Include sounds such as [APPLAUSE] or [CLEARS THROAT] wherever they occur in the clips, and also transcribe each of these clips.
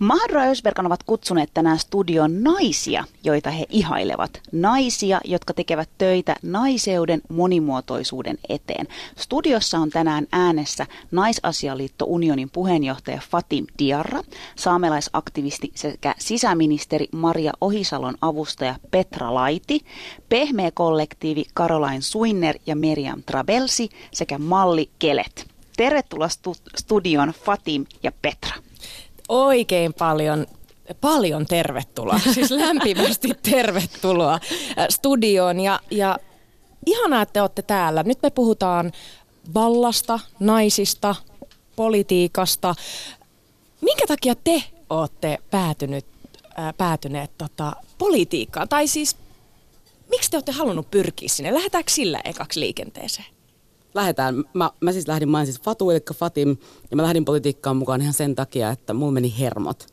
Ja Ösberkan ovat kutsuneet tänään studioon naisia, joita he ihailevat. Naisia, jotka tekevät töitä naiseuden monimuotoisuuden eteen. Studiossa on tänään äänessä Naisasialiitto Unionin puheenjohtaja Fatim Diarra, saamelaisaktivisti sekä sisäministeri Maria Ohisalon avustaja Petra Laiti, pehmeä-kollektiivi Caroline Suinner ja Meriam Trabelsi sekä Malli Kelet. Tervetuloa stu- studioon Fatim ja Petra. Oikein paljon paljon tervetuloa, [LAUGHS] siis lämpimästi tervetuloa äh, studioon ja, ja ihanaa, että olette täällä. Nyt me puhutaan vallasta, naisista, politiikasta. Minkä takia te olette päätynyt, äh, päätyneet tota, politiikkaan? Tai siis, miksi te olette halunnut pyrkiä sinne? Lähdetäänkö sillä ekaksi liikenteeseen? Lähdetään. Mä, mä siis lähdin, mä siis Fatu, eli Fatim, ja mä lähdin politiikkaan mukaan ihan sen takia, että mulla meni hermot.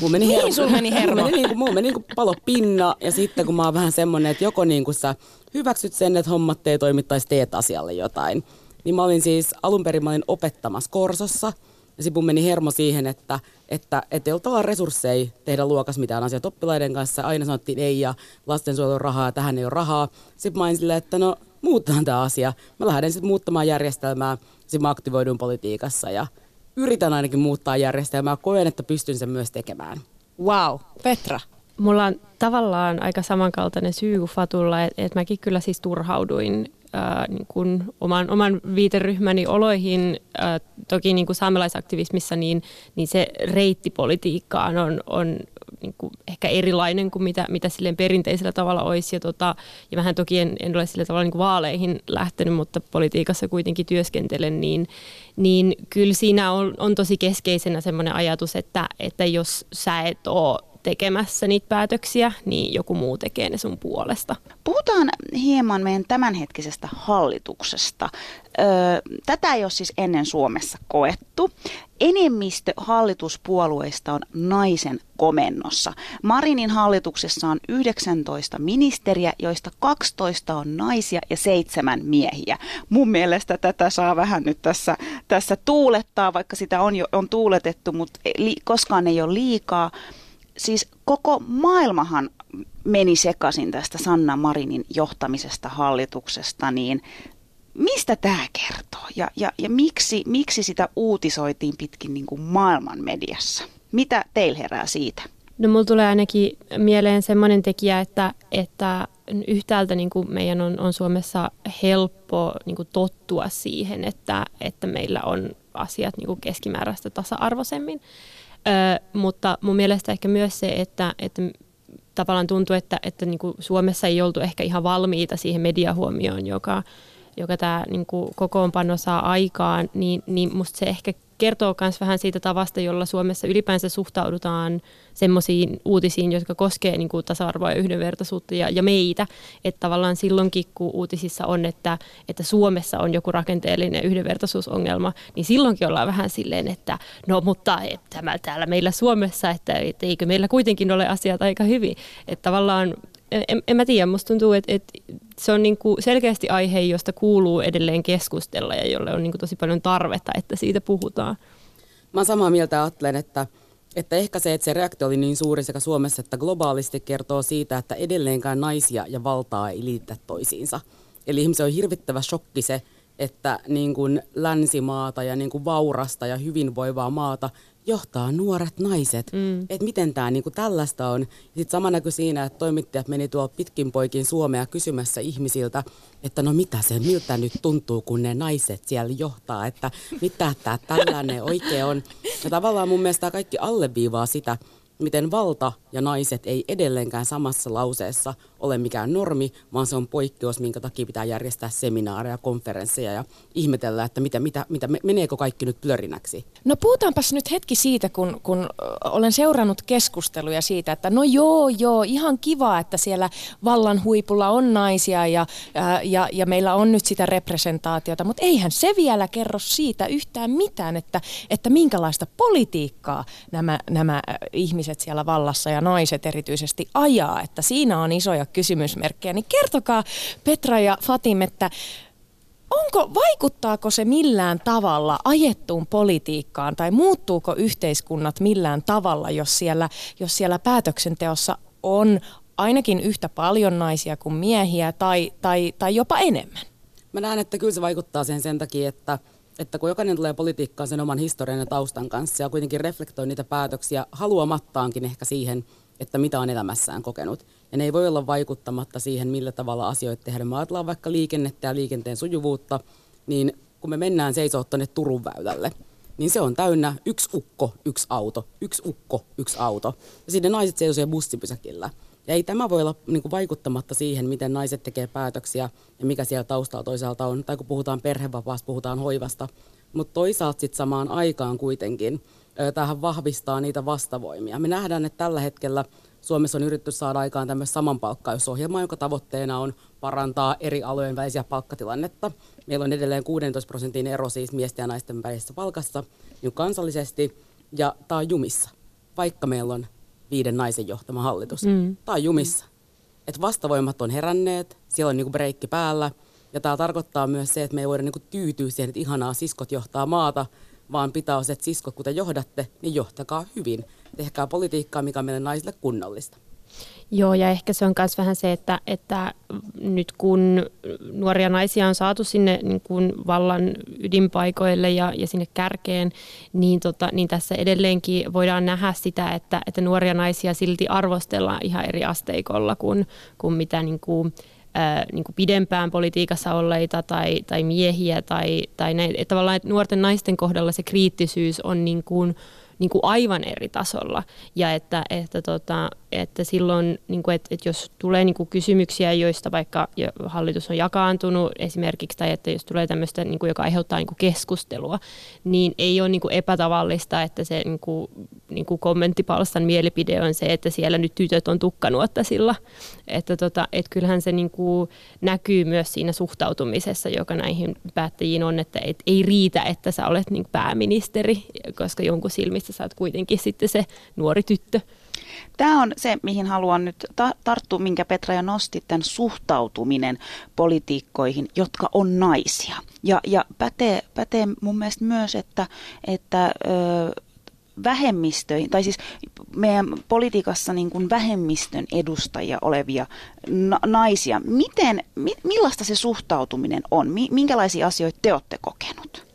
Mulla meni hermo. [LAUGHS] Niin, sulla meni hermo. Mulla meni, niin kuin, mulla meni niin kuin palo pinna, ja sitten kun mä oon vähän semmonen, että joko niin kuin sä hyväksyt sen, että hommat ei toimi, tai teet asialle jotain. Niin mä olin siis, alun perin mä olin opettamassa Korsossa, ja sitten mun meni hermo siihen, että, että, että ei ollut resursseja tehdä luokas mitään asiat oppilaiden kanssa. Aina sanottiin ei ja lastensuojelun rahaa, tähän ei ole rahaa. Sitten mä olin silleen, että no muutetaan tämä asia. Mä lähden sitten muuttamaan järjestelmää, sitten mä aktivoidun politiikassa ja yritän ainakin muuttaa järjestelmää. Koen, että pystyn sen myös tekemään. Wow. Petra? Mulla on tavallaan aika samankaltainen syy kuin Fatulla, että et mäkin kyllä siis turhauduin ää, niin kuin oman, oman viiteryhmäni oloihin. Ää, toki niin kuin saamelaisaktivismissa niin, niin se reitti politiikkaan on, on niin kuin ehkä erilainen kuin mitä, mitä silleen perinteisellä tavalla olisi. Ja, tota, ja vähän toki en, en ole sillä tavalla niin vaaleihin lähtenyt, mutta politiikassa kuitenkin työskentelen, niin, niin kyllä siinä on, on tosi keskeisenä semmoinen ajatus, että, että jos sä et ole tekemässä niitä päätöksiä, niin joku muu tekee ne sun puolesta. Puhutaan hieman meidän tämänhetkisestä hallituksesta. Öö, tätä ei ole siis ennen Suomessa koettu. Enemmistö hallituspuolueista on naisen komennossa. Marinin hallituksessa on 19 ministeriä, joista 12 on naisia ja seitsemän miehiä. Mun mielestä tätä saa vähän nyt tässä, tässä tuulettaa, vaikka sitä on jo on tuuletettu, mutta li, koskaan ei ole liikaa siis koko maailmahan meni sekaisin tästä Sanna Marinin johtamisesta hallituksesta, niin mistä tämä kertoo ja, ja, ja miksi, miksi sitä uutisoitiin pitkin niin kuin maailman mediassa? Mitä teillä herää siitä? No mulla tulee ainakin mieleen semmoinen tekijä, että, että yhtäältä niin kuin meidän on, on Suomessa helppo niin kuin tottua siihen, että, että meillä on asiat niin kuin keskimääräistä tasa-arvoisemmin. Mutta mun mielestä ehkä myös se, että, että tavallaan tuntuu, että, että niin kuin Suomessa ei oltu ehkä ihan valmiita siihen mediahuomioon, joka, joka tämä niin kuin kokoonpano saa aikaan, niin, niin musta se ehkä kertoo myös vähän siitä tavasta, jolla Suomessa ylipäänsä suhtaudutaan semmoisiin uutisiin, jotka koskee niin kuin tasa-arvoa ja yhdenvertaisuutta ja, ja meitä. Että tavallaan silloinkin, kun uutisissa on, että, että Suomessa on joku rakenteellinen yhdenvertaisuusongelma, niin silloinkin ollaan vähän silleen, että no mutta tämä täällä meillä Suomessa, että, että eikö meillä kuitenkin ole asiat aika hyvin. Että tavallaan en, en mä tiedä, musta tuntuu, että, että se on niin kuin selkeästi aihe, josta kuuluu edelleen keskustella ja jolle on niin kuin tosi paljon tarvetta, että siitä puhutaan. Mä oon samaa mieltä ajattelen, että, että ehkä se, että se reaktio oli niin suuri sekä Suomessa että globaalisti kertoo siitä, että edelleenkään naisia ja valtaa ei liitä toisiinsa. Eli ihmisen on hirvittävä shokki se, että niin kuin länsimaata ja niin kuin vaurasta ja hyvinvoivaa maata johtaa nuoret naiset. Mm. Että miten tämä niinku tällaista on. Sitten sama näkyi siinä, että toimittajat meni tuolla pitkin poikin Suomea kysymässä ihmisiltä, että no mitä se, miltä nyt tuntuu, kun ne naiset siellä johtaa, että mitä tämä tällainen oikein on. Ja tavallaan mun mielestä kaikki alleviivaa sitä, miten valta ja naiset ei edelleenkään samassa lauseessa ole mikään normi, vaan se on poikkeus, minkä takia pitää järjestää seminaareja, konferensseja ja ihmetellä, että mitä, mitä, mitä meneekö kaikki nyt plörinäksi. No puhutaanpas nyt hetki siitä, kun, kun olen seurannut keskusteluja siitä, että no joo, joo, ihan kiva, että siellä vallan huipulla on naisia ja, ja, ja meillä on nyt sitä representaatiota, mutta eihän se vielä kerro siitä yhtään mitään, että, että minkälaista politiikkaa nämä, nämä ihmiset siellä vallassa ja naiset erityisesti ajaa, että siinä on isoja kysymysmerkkejä. Niin kertokaa Petra ja Fatim, että onko, vaikuttaako se millään tavalla ajettuun politiikkaan tai muuttuuko yhteiskunnat millään tavalla, jos siellä, jos siellä päätöksenteossa on ainakin yhtä paljon naisia kuin miehiä tai, tai, tai jopa enemmän? Mä näen, että kyllä se vaikuttaa sen sen takia, että, että kun jokainen tulee politiikkaan sen oman historian ja taustan kanssa ja kuitenkin reflektoi niitä päätöksiä haluamattaankin ehkä siihen, että mitä on elämässään kokenut. Ja ne ei voi olla vaikuttamatta siihen, millä tavalla asioita tehdään. Me ajatellaan vaikka liikennettä ja liikenteen sujuvuutta, niin kun me mennään seisoo tuonne Turun väylälle, niin se on täynnä yksi ukko, yksi auto, yksi ukko, yksi auto. Ja sitten naiset seisoo bussipysäkillä. Ja ei tämä voi olla niin kuin vaikuttamatta siihen, miten naiset tekee päätöksiä ja mikä siellä taustalla toisaalta on. Tai kun puhutaan perhevapaasta, puhutaan hoivasta. Mutta toisaalta sitten samaan aikaan kuitenkin tähän vahvistaa niitä vastavoimia. Me nähdään, että tällä hetkellä Suomessa on yritetty saada aikaan tämmöistä samanpalkkausohjelmaa, jonka tavoitteena on parantaa eri alojen välisiä palkkatilannetta. Meillä on edelleen 16 prosentin ero siis miesten ja naisten välisessä palkassa niin kansallisesti, ja tämä on jumissa, vaikka meillä on viiden naisen johtama hallitus. Mm. Tämä on jumissa. Et vastavoimat on heränneet, siellä on niinku breikki päällä, ja tämä tarkoittaa myös se, että me ei voida niinku tyytyä siihen, että ihanaa siskot johtaa maata, vaan pitää se, että siskot, kuten johdatte, niin johtakaa hyvin. Tehkää politiikkaa, mikä on meille naisille kunnollista. Joo, ja ehkä se on myös vähän se, että, että nyt kun nuoria naisia on saatu sinne niin kuin vallan ydinpaikoille ja, ja sinne kärkeen, niin, tota, niin tässä edelleenkin voidaan nähdä sitä, että, että nuoria naisia silti arvostellaan ihan eri asteikolla kuin, kuin mitä niin kuin, ää, niin kuin pidempään politiikassa olleita tai, tai miehiä tai, tai näin. Että tavallaan että nuorten naisten kohdalla se kriittisyys on niin kuin, niin kuin aivan eri tasolla. Ja että, että, tota, että silloin, niin kuin, että, että jos tulee niin kuin kysymyksiä, joista vaikka hallitus on jakaantunut esimerkiksi, tai että jos tulee tämmöistä, niin kuin, joka aiheuttaa niin kuin keskustelua, niin ei ole niin kuin epätavallista, että se niin kuin, niin kuin kommenttipalstan mielipide on se, että siellä nyt tytöt on tukkanuottasilla. Että, tota, että kyllähän se niin kuin näkyy myös siinä suhtautumisessa, joka näihin päättäjiin on, että et ei riitä, että sä olet niin pääministeri, koska jonkun silmissä sä oot kuitenkin sitten se nuori tyttö. Tämä on se, mihin haluan nyt ta- tarttua, minkä Petra jo nosti, tämän suhtautuminen politiikkoihin, jotka on naisia. Ja, ja pätee, pätee mun mielestä myös, että, että ö, vähemmistöihin, tai siis meidän politiikassa niin kuin vähemmistön edustajia olevia na- naisia. Miten, mi- millaista se suhtautuminen on? Mi- minkälaisia asioita te olette kokenut?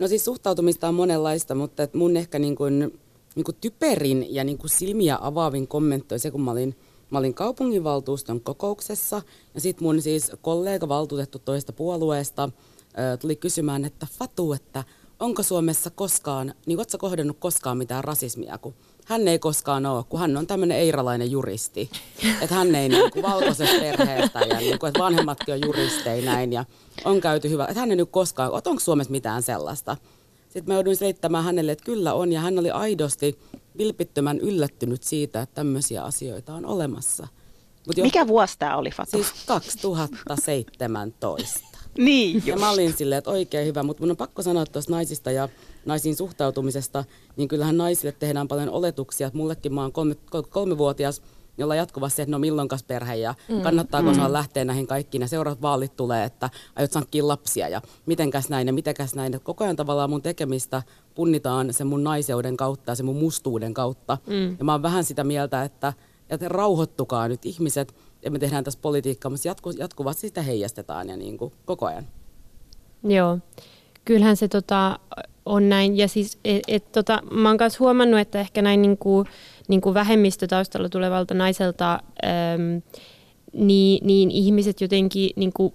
No siis suhtautumista on monenlaista, mutta et mun ehkä niin kuin niin kuin typerin ja niin kuin silmiä avaavin kommentti se, kun mä olin, mä olin kaupunginvaltuuston kokouksessa ja sitten mun siis kollega valtuutettu toista puolueesta ö, tuli kysymään, että Fatu, että onko Suomessa koskaan, niin ootko kohdannut koskaan mitään rasismia, kun hän ei koskaan ole, kun hän on tämmöinen eiralainen juristi. Että hän ei niin kuin valkoisesta perheestä ja niin kuin, että vanhemmatkin on juristeja näin ja on käyty hyvä. Että hän ei nyt koskaan, onko Suomessa mitään sellaista. Sitten mä jouduin selittämään hänelle, että kyllä on, ja hän oli aidosti vilpittömän yllättynyt siitä, että tämmöisiä asioita on olemassa. Mut jo, Mikä vuosi tämä oli, Fatu? Siis 2017. [LAUGHS] niin just. Ja mä olin silleen, että oikein hyvä, mutta mun on pakko sanoa tuosta naisista ja naisiin suhtautumisesta, niin kyllähän naisille tehdään paljon oletuksia. Että mullekin mä oon kolme, kolmevuotias, jolla jatkuvasti, että no milloinkas perhe ja mm. kannattaako mm. lähteä näihin kaikkiin. Ja seuraavat vaalit tulee, että aiot sankkiin lapsia ja mitenkäs näin ja mitenkäs näin. Että koko ajan tavallaan mun tekemistä punnitaan sen mun naiseuden kautta ja sen mun mustuuden kautta. Mm. Ja mä oon vähän sitä mieltä, että, että rauhoittukaa nyt ihmiset ja me tehdään tässä politiikkaa, mutta jatku, jatkuvasti sitä heijastetaan ja niin kuin koko ajan. Joo, kyllähän se tota, on näin. Ja siis, et, et, tota, mä oon myös huomannut, että ehkä näin niin kuin, niin kuin vähemmistötaustalla tulevalta naiselta, äm, niin, niin ihmiset jotenkin niin kuin,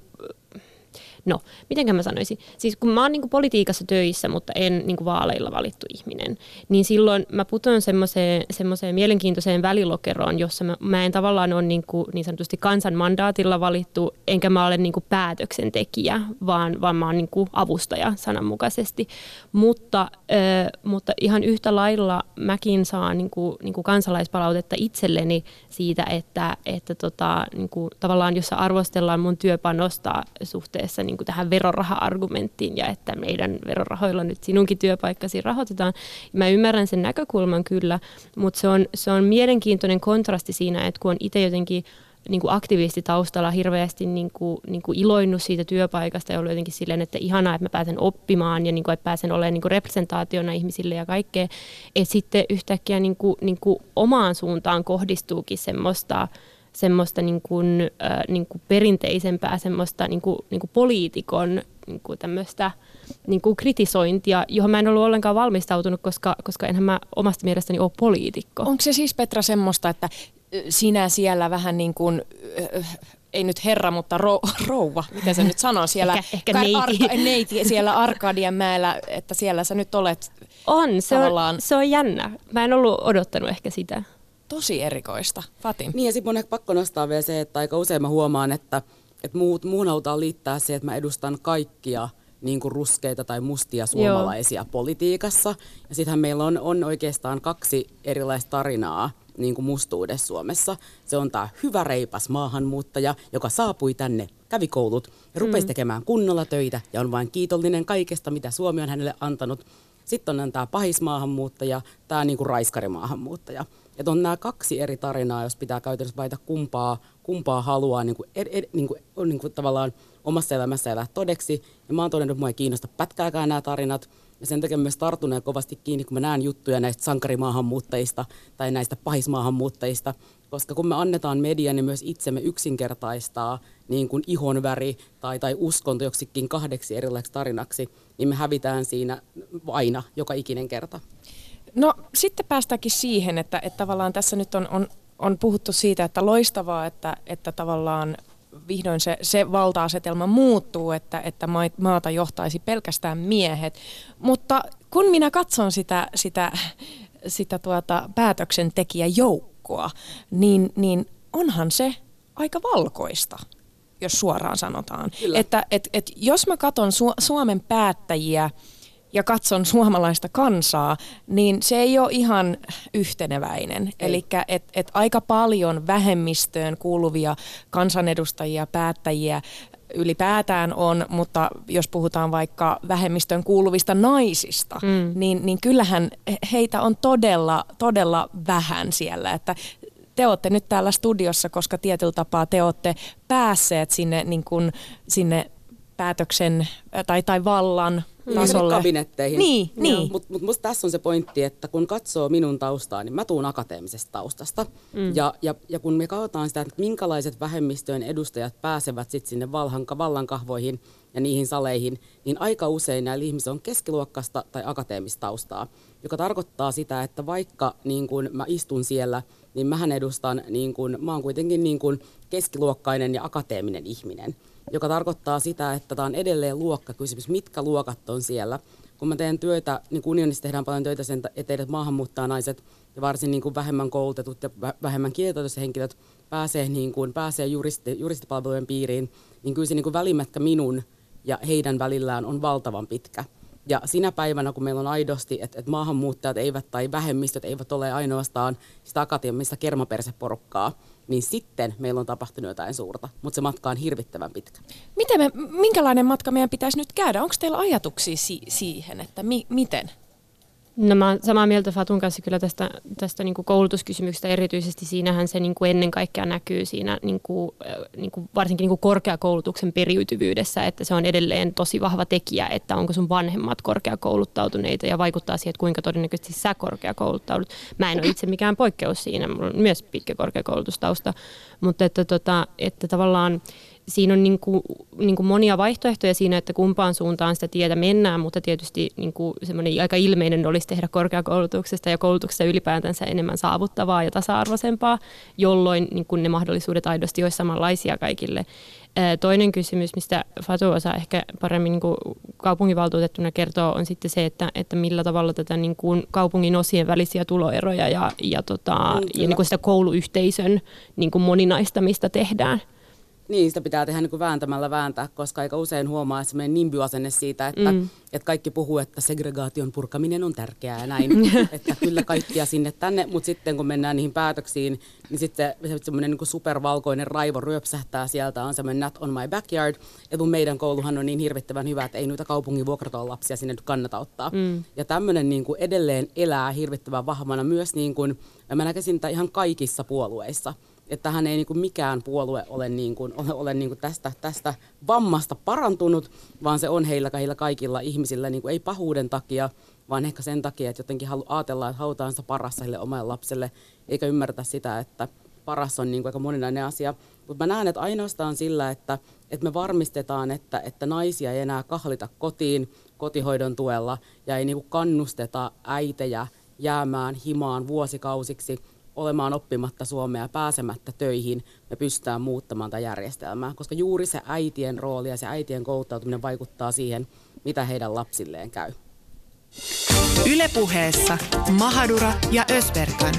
No, miten mä sanoisin? Siis kun mä oon niin politiikassa töissä, mutta en niin vaaleilla valittu ihminen, niin silloin mä putoan semmoiseen, semmoiseen mielenkiintoiseen välilokeroon, jossa mä, mä en tavallaan ole niin, kuin, niin sanotusti kansan mandaatilla valittu, enkä mä ole niin kuin päätöksentekijä, vaan, vaan mä oon niin kuin avustaja sananmukaisesti. Mutta, ö, mutta ihan yhtä lailla mäkin saan niin kuin, niin kuin kansalaispalautetta itselleni siitä, että, että tota, niin kuin, tavallaan jossa arvostellaan mun työpanosta suhteessa niin kuin tähän veroraha-argumenttiin ja että meidän verorahoilla nyt sinunkin työpaikkasi rahoitetaan. Mä ymmärrän sen näkökulman kyllä, mutta se on, se on mielenkiintoinen kontrasti siinä, että kun on itse jotenkin niin kuin aktivisti taustalla hirveästi niin kuin, niin kuin iloinnut siitä työpaikasta ja ollut jotenkin silleen, että ihanaa, että mä pääsen oppimaan ja niin kuin, että pääsen olemaan niin kuin representaationa ihmisille ja kaikkea. Että sitten yhtäkkiä niin kuin, niin kuin omaan suuntaan kohdistuukin semmoista, semmoista niin kuin, äh, niin kuin perinteisempää semmoista niin kuin, niin kuin poliitikon niin kuin tämmöistä niin kuin kritisointia, johon mä en ollut ollenkaan valmistautunut, koska, koska enhän mä omasta mielestäni ole poliitikko. Onko se siis Petra semmoista, että sinä siellä vähän niin kuin, ei nyt herra, mutta ro, [LAUGHS] rouva, miten se nyt sanoo siellä, ehkä, ehkä neiti. Arka, neiti siellä Arkadian mäellä, että siellä sä nyt olet On, se on, se on jännä. Mä en ollut odottanut ehkä sitä. Tosi erikoista. Fatin. Niin ja sitten mun ehkä pakko nostaa vielä se, että aika usein mä huomaan, että, että muut, muun halutaan liittää se, että mä edustan kaikkia niin kuin ruskeita tai mustia suomalaisia Joo. politiikassa. Ja sittenhän meillä on, on oikeastaan kaksi erilaista tarinaa niin kuin mustuudessa Suomessa. Se on tämä hyvä reipas maahanmuuttaja, joka saapui tänne, kävi koulut ja rupesi mm. tekemään kunnolla töitä ja on vain kiitollinen kaikesta, mitä Suomi on hänelle antanut. Sitten on tämä pahis maahanmuuttaja, tämä niin kuin raiskarimaahanmuuttaja. Että on nämä kaksi eri tarinaa, jos pitää käytännössä valita kumpaa, kumpaa haluaa niin kuin, ed, ed, niin kuin, niin kuin tavallaan omassa elämässä elää todeksi. Ja mä oon todennut, että mua ei kiinnosta pätkääkään nämä tarinat. Ja sen takia myös tartuneen kovasti kiinni, kun mä näen juttuja näistä sankarimaahanmuuttajista tai näistä pahismaahanmuuttajista. Koska kun me annetaan media, niin myös itsemme yksinkertaistaa niin kuin ihonväri tai, tai uskonto joksikin kahdeksi erilaiseksi tarinaksi, niin me hävitään siinä aina joka ikinen kerta. No sitten päästäänkin siihen, että, että tavallaan tässä nyt on, on, on puhuttu siitä, että loistavaa, että, että tavallaan vihdoin se, se valta-asetelma muuttuu, että, että maata johtaisi pelkästään miehet. Mutta kun minä katson sitä, sitä, sitä tuota päätöksentekijäjoukkoa, niin, niin onhan se aika valkoista jos suoraan sanotaan. Että et, et jos mä katson Su- Suomen päättäjiä ja katson suomalaista kansaa, niin se ei ole ihan yhteneväinen. Eli et, et aika paljon vähemmistöön kuuluvia kansanedustajia, päättäjiä ylipäätään on, mutta jos puhutaan vaikka vähemmistön kuuluvista naisista, mm. niin, niin kyllähän heitä on todella, todella vähän siellä. Että te olette nyt täällä studiossa, koska tietyllä tapaa te olette päässeet sinne, niin kuin, sinne päätöksen tai, tai vallan tasolle. kabinetteihin. Niin, niin. Mutta mut musta tässä on se pointti, että kun katsoo minun taustaa, niin mä tuun akateemisesta taustasta. Mm. Ja, ja, ja kun me katsotaan sitä, että minkälaiset vähemmistöjen edustajat pääsevät sitten sinne valhan, vallankahvoihin ja niihin saleihin, niin aika usein näillä ihmisillä on keskiluokkasta tai akateemista taustaa, joka tarkoittaa sitä, että vaikka niin kun mä istun siellä, niin mähän edustan, niin kun, mä oon kuitenkin niin kun keskiluokkainen ja akateeminen ihminen joka tarkoittaa sitä, että tämä on edelleen luokkakysymys, mitkä luokat on siellä. Kun mä teen työtä, niin kuin unionissa tehdään paljon töitä sen eteen, että maahanmuuttajanaiset ja varsin niin kuin vähemmän koulutetut ja vähemmän kielitaitoiset henkilöt pääsee, niin kuin, pääsee juristi, juristipalvelujen piiriin, niin kyllä se niin kuin välimätkä minun ja heidän välillään on valtavan pitkä. Ja sinä päivänä, kun meillä on aidosti, että, että maahanmuuttajat eivät tai vähemmistöt eivät ole ainoastaan sitä akateemista kermaperseporukkaa, niin sitten meillä on tapahtunut jotain suurta, mutta se matka on hirvittävän pitkä. Miten me, minkälainen matka meidän pitäisi nyt käydä? Onko teillä ajatuksia si- siihen, että mi- miten? No mä samaa mieltä Fatun kanssa kyllä tästä, tästä niin kuin koulutuskysymyksestä erityisesti. Siinähän se niin kuin ennen kaikkea näkyy siinä niin kuin, niin kuin varsinkin niin kuin korkeakoulutuksen periytyvyydessä, että se on edelleen tosi vahva tekijä, että onko sun vanhemmat korkeakouluttautuneita ja vaikuttaa siihen, että kuinka todennäköisesti sä korkeakouluttaudut. Mä en ole itse mikään poikkeus siinä, mulla on myös pitkä korkeakoulutustausta, mutta että, tota, että tavallaan siinä on niin kuin, niin kuin monia vaihtoehtoja siinä, että kumpaan suuntaan sitä tietä mennään, mutta tietysti niin kuin semmoinen aika ilmeinen olisi tehdä korkeakoulutuksesta ja koulutuksesta ylipäätänsä enemmän saavuttavaa ja tasa-arvoisempaa, jolloin niin kuin ne mahdollisuudet aidosti olisi samanlaisia kaikille. Toinen kysymys, mistä Fatu osaa ehkä paremmin niin kuin kaupunginvaltuutettuna kertoa, on sitten se, että, että millä tavalla tätä niin kuin kaupungin osien välisiä tuloeroja ja, ja, tota, mm, ja niin kuin sitä kouluyhteisön niin kuin moninaistamista tehdään. Niin, sitä pitää tehdä niin kuin vääntämällä vääntää, koska aika usein huomaa semmoinen nimbyasenne siitä, että, mm. että kaikki puhuu, että segregaation purkaminen on tärkeää ja näin, [LAUGHS] että kyllä kaikkia sinne tänne, mutta sitten kun mennään niihin päätöksiin, niin sitten se, semmoinen niin supervalkoinen raivo ryöpsähtää sieltä, on semmoinen nat on my backyard, ja kun meidän kouluhan on niin hirvittävän hyvä, että ei noita kaupungin vuokraton lapsia sinne nyt kannata ottaa. Mm. Ja tämmöinen niin kuin edelleen elää hirvittävän vahvana myös, niin kuin, mä näkisin ihan kaikissa puolueissa, että hän ei niin kuin mikään puolue ole, niin kuin, [LAUGHS] ole, ole niin kuin tästä, tästä vammasta parantunut, vaan se on heillä, heillä kaikilla ihmisillä, niin kuin ei pahuuden takia, vaan ehkä sen takia, että jotenkin halu, ajatellaan, että halutaan sitä parasta sille omalle lapselle, eikä ymmärretä sitä, että paras on niin kuin aika moninainen asia. Mutta mä näen, että ainoastaan sillä, että, että me varmistetaan, että, että naisia ei enää kahlita kotiin kotihoidon tuella ja ei niin kuin kannusteta äitejä jäämään himaan vuosikausiksi – olemaan oppimatta suomea pääsemättä töihin, me pystytään muuttamaan tätä järjestelmää. Koska juuri se äitien rooli ja se äitien kouluttautuminen vaikuttaa siihen, mitä heidän lapsilleen käy. Ylepuheessa Mahadura ja Ösberkan.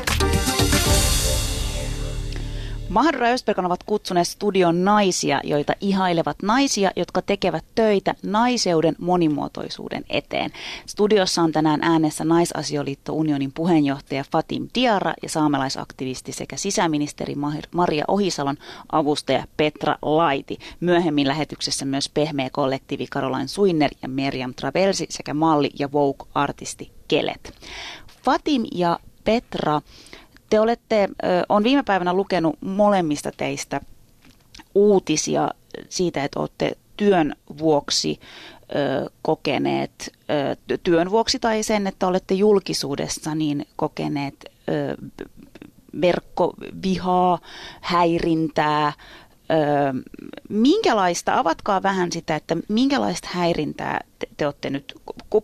Mahadura Ösperkan ovat kutsuneet studion naisia, joita ihailevat naisia, jotka tekevät töitä naiseuden monimuotoisuuden eteen. Studiossa on tänään äänessä Naisasioliitto Unionin puheenjohtaja Fatim Diara ja saamelaisaktivisti sekä sisäministeri Maria Ohisalon avustaja Petra Laiti. Myöhemmin lähetyksessä myös pehmeä kollektiivi Caroline Suinner ja Meriam Travelsi sekä malli ja Vogue-artisti Kelet. Fatim ja Petra te olette, on viime päivänä lukenut molemmista teistä uutisia siitä, että olette työn vuoksi kokeneet, työn vuoksi tai sen, että olette julkisuudessa niin kokeneet verkkovihaa, häirintää, minkälaista, avatkaa vähän sitä, että minkälaista häirintää te, te olette nyt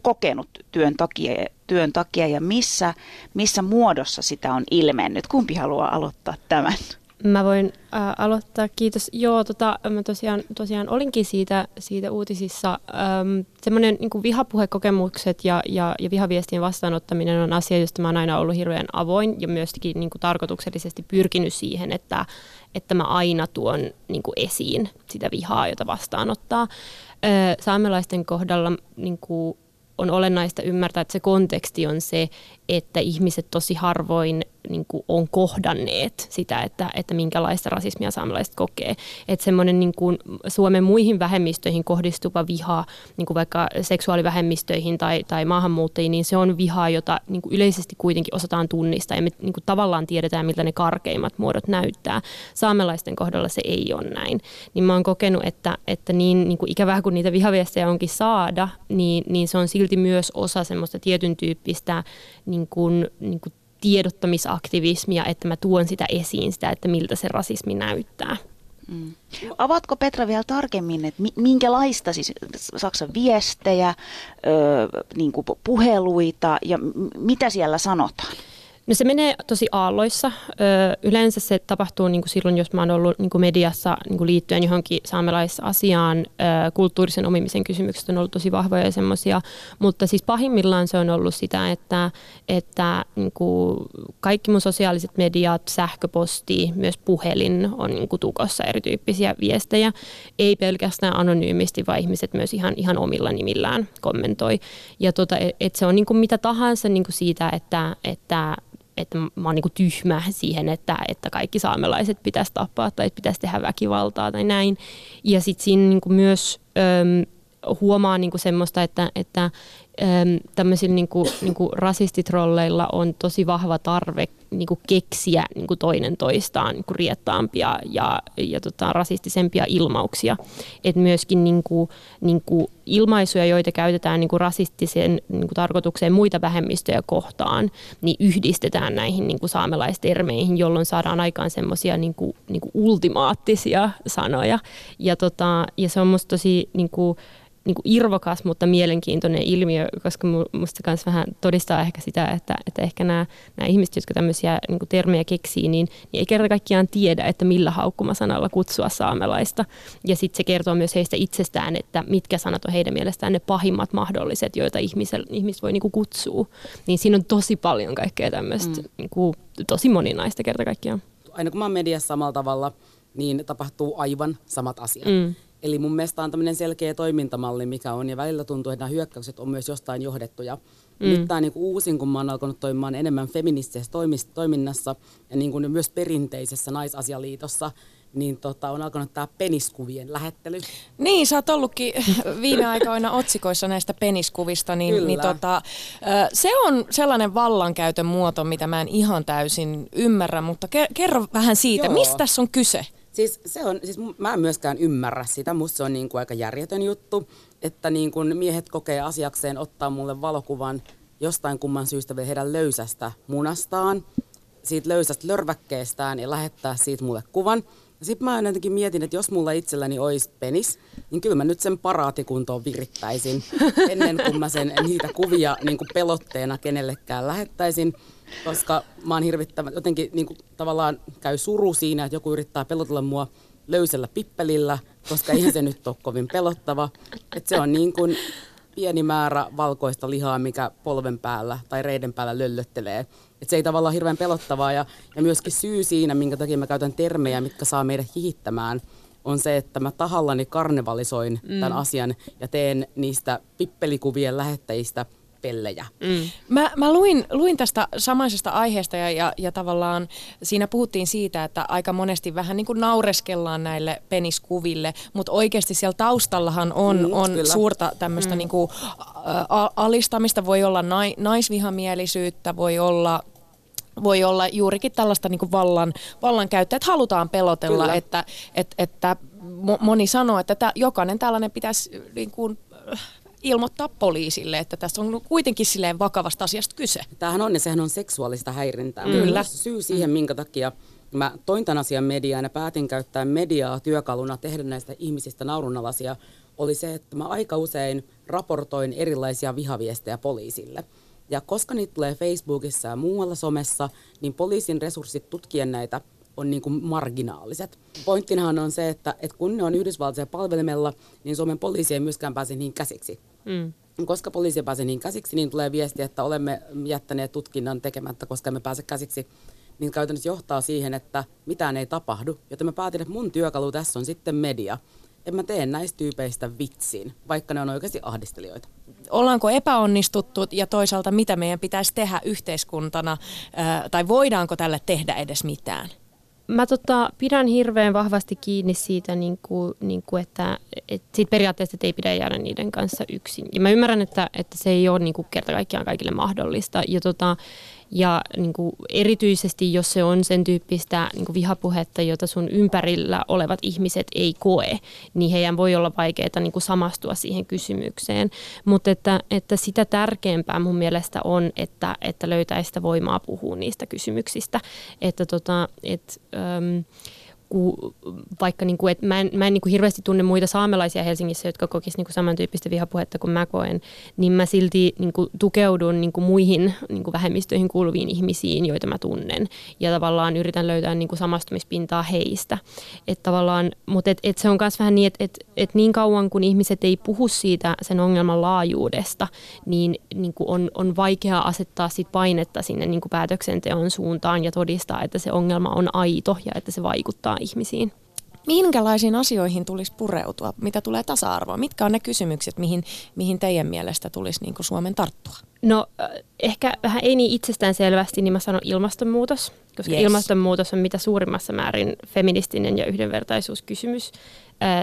kokenut työn takia, työn takia ja missä, missä muodossa sitä on ilmennyt? Kumpi haluaa aloittaa tämän? Mä voin äh, aloittaa, kiitos. Joo, tota, mä tosiaan, tosiaan olinkin siitä, siitä uutisissa. Ähm, Semmoinen niin vihapuhekokemukset ja, ja, ja vihaviestien vastaanottaminen on asia, josta mä oon aina ollut hirveän avoin ja myöskin niin kuin tarkoituksellisesti pyrkinyt siihen, että, että mä aina tuon niin kuin esiin sitä vihaa, jota vastaanottaa. Äh, saamelaisten kohdalla niin kuin on olennaista ymmärtää, että se konteksti on se, että ihmiset tosi harvoin niin kuin on kohdanneet sitä, että, että minkälaista rasismia saamelaiset kokee. Että semmoinen niin kuin Suomen muihin vähemmistöihin kohdistuva viha, niin kuin vaikka seksuaalivähemmistöihin tai, tai maahanmuuttajiin, niin se on vihaa, jota niin kuin yleisesti kuitenkin osataan tunnistaa ja me niin kuin tavallaan tiedetään, miltä ne karkeimmat muodot näyttää. Saamelaisten kohdalla se ei ole näin. Niin mä oon kokenut, että, että niin, niin kuin ikävää kuin niitä vihaviestejä onkin saada, niin, niin se on silti myös osa semmoista tietyn tyyppistä niin kuin, niin kuin tiedottamisaktivismia, että mä tuon sitä esiin, sitä, että miltä se rasismi näyttää. Mm. Avatko Petra vielä tarkemmin, että minkälaista siis Saksan viestejä, ö, niin kuin puheluita ja mitä siellä sanotaan? No se menee tosi aalloissa. Ö, yleensä se tapahtuu niin kuin silloin, jos mä oon ollut niin kuin mediassa niin kuin liittyen johonkin saamelaisasiaan. Ö, kulttuurisen omimisen kysymykset on ollut tosi vahvoja ja semmoisia. Mutta siis pahimmillaan se on ollut sitä, että, että niin kuin kaikki mun sosiaaliset mediat, sähköposti, myös puhelin on niin kuin tukossa erityyppisiä viestejä. Ei pelkästään anonyymisti, vaan ihmiset myös ihan, ihan omilla nimillään kommentoi. Ja tota, et, et se on niin kuin mitä tahansa niin kuin siitä, että, että että mä oon niin kuin tyhmä siihen, että, että kaikki saamelaiset pitäisi tappaa tai pitäisi tehdä väkivaltaa tai näin. Ja sitten siinä niin kuin myös äm, huomaa niin kuin semmoista, että, että tämmöisillä niin kuin, niin kuin rasistitrolleilla on tosi vahva tarve niin kuin keksiä niin kuin toinen toistaan niin kuin riettaampia ja, ja tota, rasistisempia ilmauksia. Et myöskin niin kuin, niin kuin ilmaisuja, joita käytetään niin kuin rasistiseen niin kuin tarkoitukseen muita vähemmistöjä kohtaan, niin yhdistetään näihin niin kuin saamelaistermeihin, jolloin saadaan aikaan semmoisia niin kuin, niin kuin ultimaattisia sanoja. Ja, tota, ja se on musta tosi niin kuin, niin kuin irvokas, mutta mielenkiintoinen ilmiö, koska minusta myös vähän todistaa ehkä sitä, että, että ehkä nämä, nämä ihmiset, jotka tämmöisiä niin kuin termejä keksii, niin, niin ei kerta kaikkiaan tiedä, että millä haukkumasanalla kutsua saamelaista. Ja sitten se kertoo myös heistä itsestään, että mitkä sanat on heidän mielestään ne pahimmat mahdolliset, joita ihmiset voi niin kuin kutsua. Niin siinä on tosi paljon kaikkea tämmöistä, mm. niin kuin, tosi moninaista kerta kaikkiaan. Aina kun mä oon mediassa samalla tavalla, niin tapahtuu aivan samat asiat. Mm. Eli mun mielestä on tämmöinen selkeä toimintamalli, mikä on, ja välillä tuntuu, että nämä hyökkäykset on myös jostain johdettuja. Mm. Nyt tämä niin uusin, kun mä oon alkanut toimimaan enemmän feministisessä toiminnassa ja niin kuin myös perinteisessä naisasialiitossa, niin tota, on alkanut tämä peniskuvien lähettely. Niin, sä oot ollutkin viime aikoina [LAUGHS] otsikoissa näistä peniskuvista, niin, niin tota, se on sellainen vallankäytön muoto, mitä mä en ihan täysin ymmärrä, mutta kerro vähän siitä, Joo. mistä tässä on kyse? Siis, se on, siis mä en myöskään ymmärrä sitä. Musta se on niin kuin aika järjetön juttu, että niin kuin miehet kokee asiakseen ottaa mulle valokuvan jostain kumman syystä vielä heidän löysästä munastaan, siitä löysästä lörväkkeestään ja lähettää siitä mulle kuvan. Sitten mä jotenkin mietin, että jos mulla itselläni olisi penis, niin kyllä mä nyt sen paraatikuntoon virittäisin [LAUGHS] ennen kuin mä sen, niitä kuvia niin kuin pelotteena kenellekään lähettäisin koska mä oon hirvittävän, jotenkin niin kuin, tavallaan käy suru siinä, että joku yrittää pelotella mua löysällä pippelillä, koska eihän se nyt ole kovin pelottava. Että se on niin kuin pieni määrä valkoista lihaa, mikä polven päällä tai reiden päällä löllöttelee. Että se ei tavallaan hirveän pelottavaa ja, ja myöskin syy siinä, minkä takia mä käytän termejä, mitkä saa meidät hihittämään, on se, että mä tahallani karnevalisoin mm. tämän asian ja teen niistä pippelikuvien lähettäjistä – pellejä. Mm. Mä, mä luin, luin tästä samaisesta aiheesta ja, ja, ja tavallaan siinä puhuttiin siitä, että aika monesti vähän niin kuin naureskellaan näille peniskuville, mutta oikeasti siellä taustallahan on, mm, on suurta tämmöistä mm. niin kuin, ä, alistamista, voi olla nai, naisvihamielisyyttä, voi olla voi olla juurikin tällaista niin vallan, vallankäyttöä, että halutaan pelotella, Kyllä. että, että, että moni sanoo, että tämä, jokainen tällainen pitäisi niin kuin, ilmoittaa poliisille, että tässä on kuitenkin silleen vakavasta asiasta kyse. Tämähän on ja sehän on seksuaalista häirintää. Mm. Kyllä. Syy siihen, minkä takia mä toin tämän asian mediaan ja päätin käyttää mediaa työkaluna tehdä näistä ihmisistä naurunalaisia, oli se, että mä aika usein raportoin erilaisia vihaviestejä poliisille. Ja koska niitä tulee Facebookissa ja muualla somessa, niin poliisin resurssit tutkien näitä on niin kuin marginaaliset. Pointtinahan on se, että, että kun ne on Yhdysvaltojen palvelimella, niin Suomen poliisi ei myöskään pääse niin käsiksi. Mm. Koska poliisi pääsee niin käsiksi, niin tulee viesti, että olemme jättäneet tutkinnan tekemättä, koska emme pääse käsiksi. Niin käytännössä johtaa siihen, että mitään ei tapahdu. Joten mä päätin, että mun työkalu tässä on sitten media. En mä tee näistä tyypeistä vitsin, vaikka ne on oikeasti ahdistelijoita. Ollaanko epäonnistuttu ja toisaalta mitä meidän pitäisi tehdä yhteiskuntana, tai voidaanko tälle tehdä edes mitään? Mä tota, pidän hirveän vahvasti kiinni siitä, niin kuin, niin kuin että, että siitä periaatteessa että ei pidä jäädä niiden kanssa yksin. Ja mä ymmärrän, että, että se ei ole niin kuin kerta kaikkiaan kaikille mahdollista. Ja tota, ja niin kuin erityisesti, jos se on sen tyyppistä niin kuin vihapuhetta, jota sun ympärillä olevat ihmiset ei koe, niin heidän voi olla vaikeaa niin kuin samastua siihen kysymykseen. Mutta että, että sitä tärkeämpää mun mielestä on, että, että löytäisi sitä voimaa puhua niistä kysymyksistä. Että tota, et, ku, vaikka niin kuin, että mä en, mä en niin kuin hirveästi tunne muita saamelaisia Helsingissä, jotka kokisivat niin samantyyppistä vihapuhetta kuin mä koen, niin mä silti niin kuin tukeudun niin kuin muihin niin kuin vähemmistöihin kuuluviin ihmisiin, joita mä tunnen. Ja tavallaan yritän löytää niin kuin samastumispintaa heistä. Et tavallaan, mutta et, et se on myös vähän niin, että et, et niin kauan kun ihmiset ei puhu siitä sen ongelman laajuudesta, niin, niin kuin on, on vaikea asettaa sit painetta sinne niin kuin päätöksenteon suuntaan ja todistaa, että se ongelma on aito ja että se vaikuttaa ihmisiin. Minkälaisiin asioihin tulisi pureutua, mitä tulee tasa-arvoon? Mitkä on ne kysymykset, mihin, mihin teidän mielestä tulisi niin kuin Suomen tarttua? No ehkä vähän ei niin itsestään selvästi, niin mä sanon ilmastonmuutos, koska yes. ilmastonmuutos on mitä suurimmassa määrin feministinen ja yhdenvertaisuuskysymys.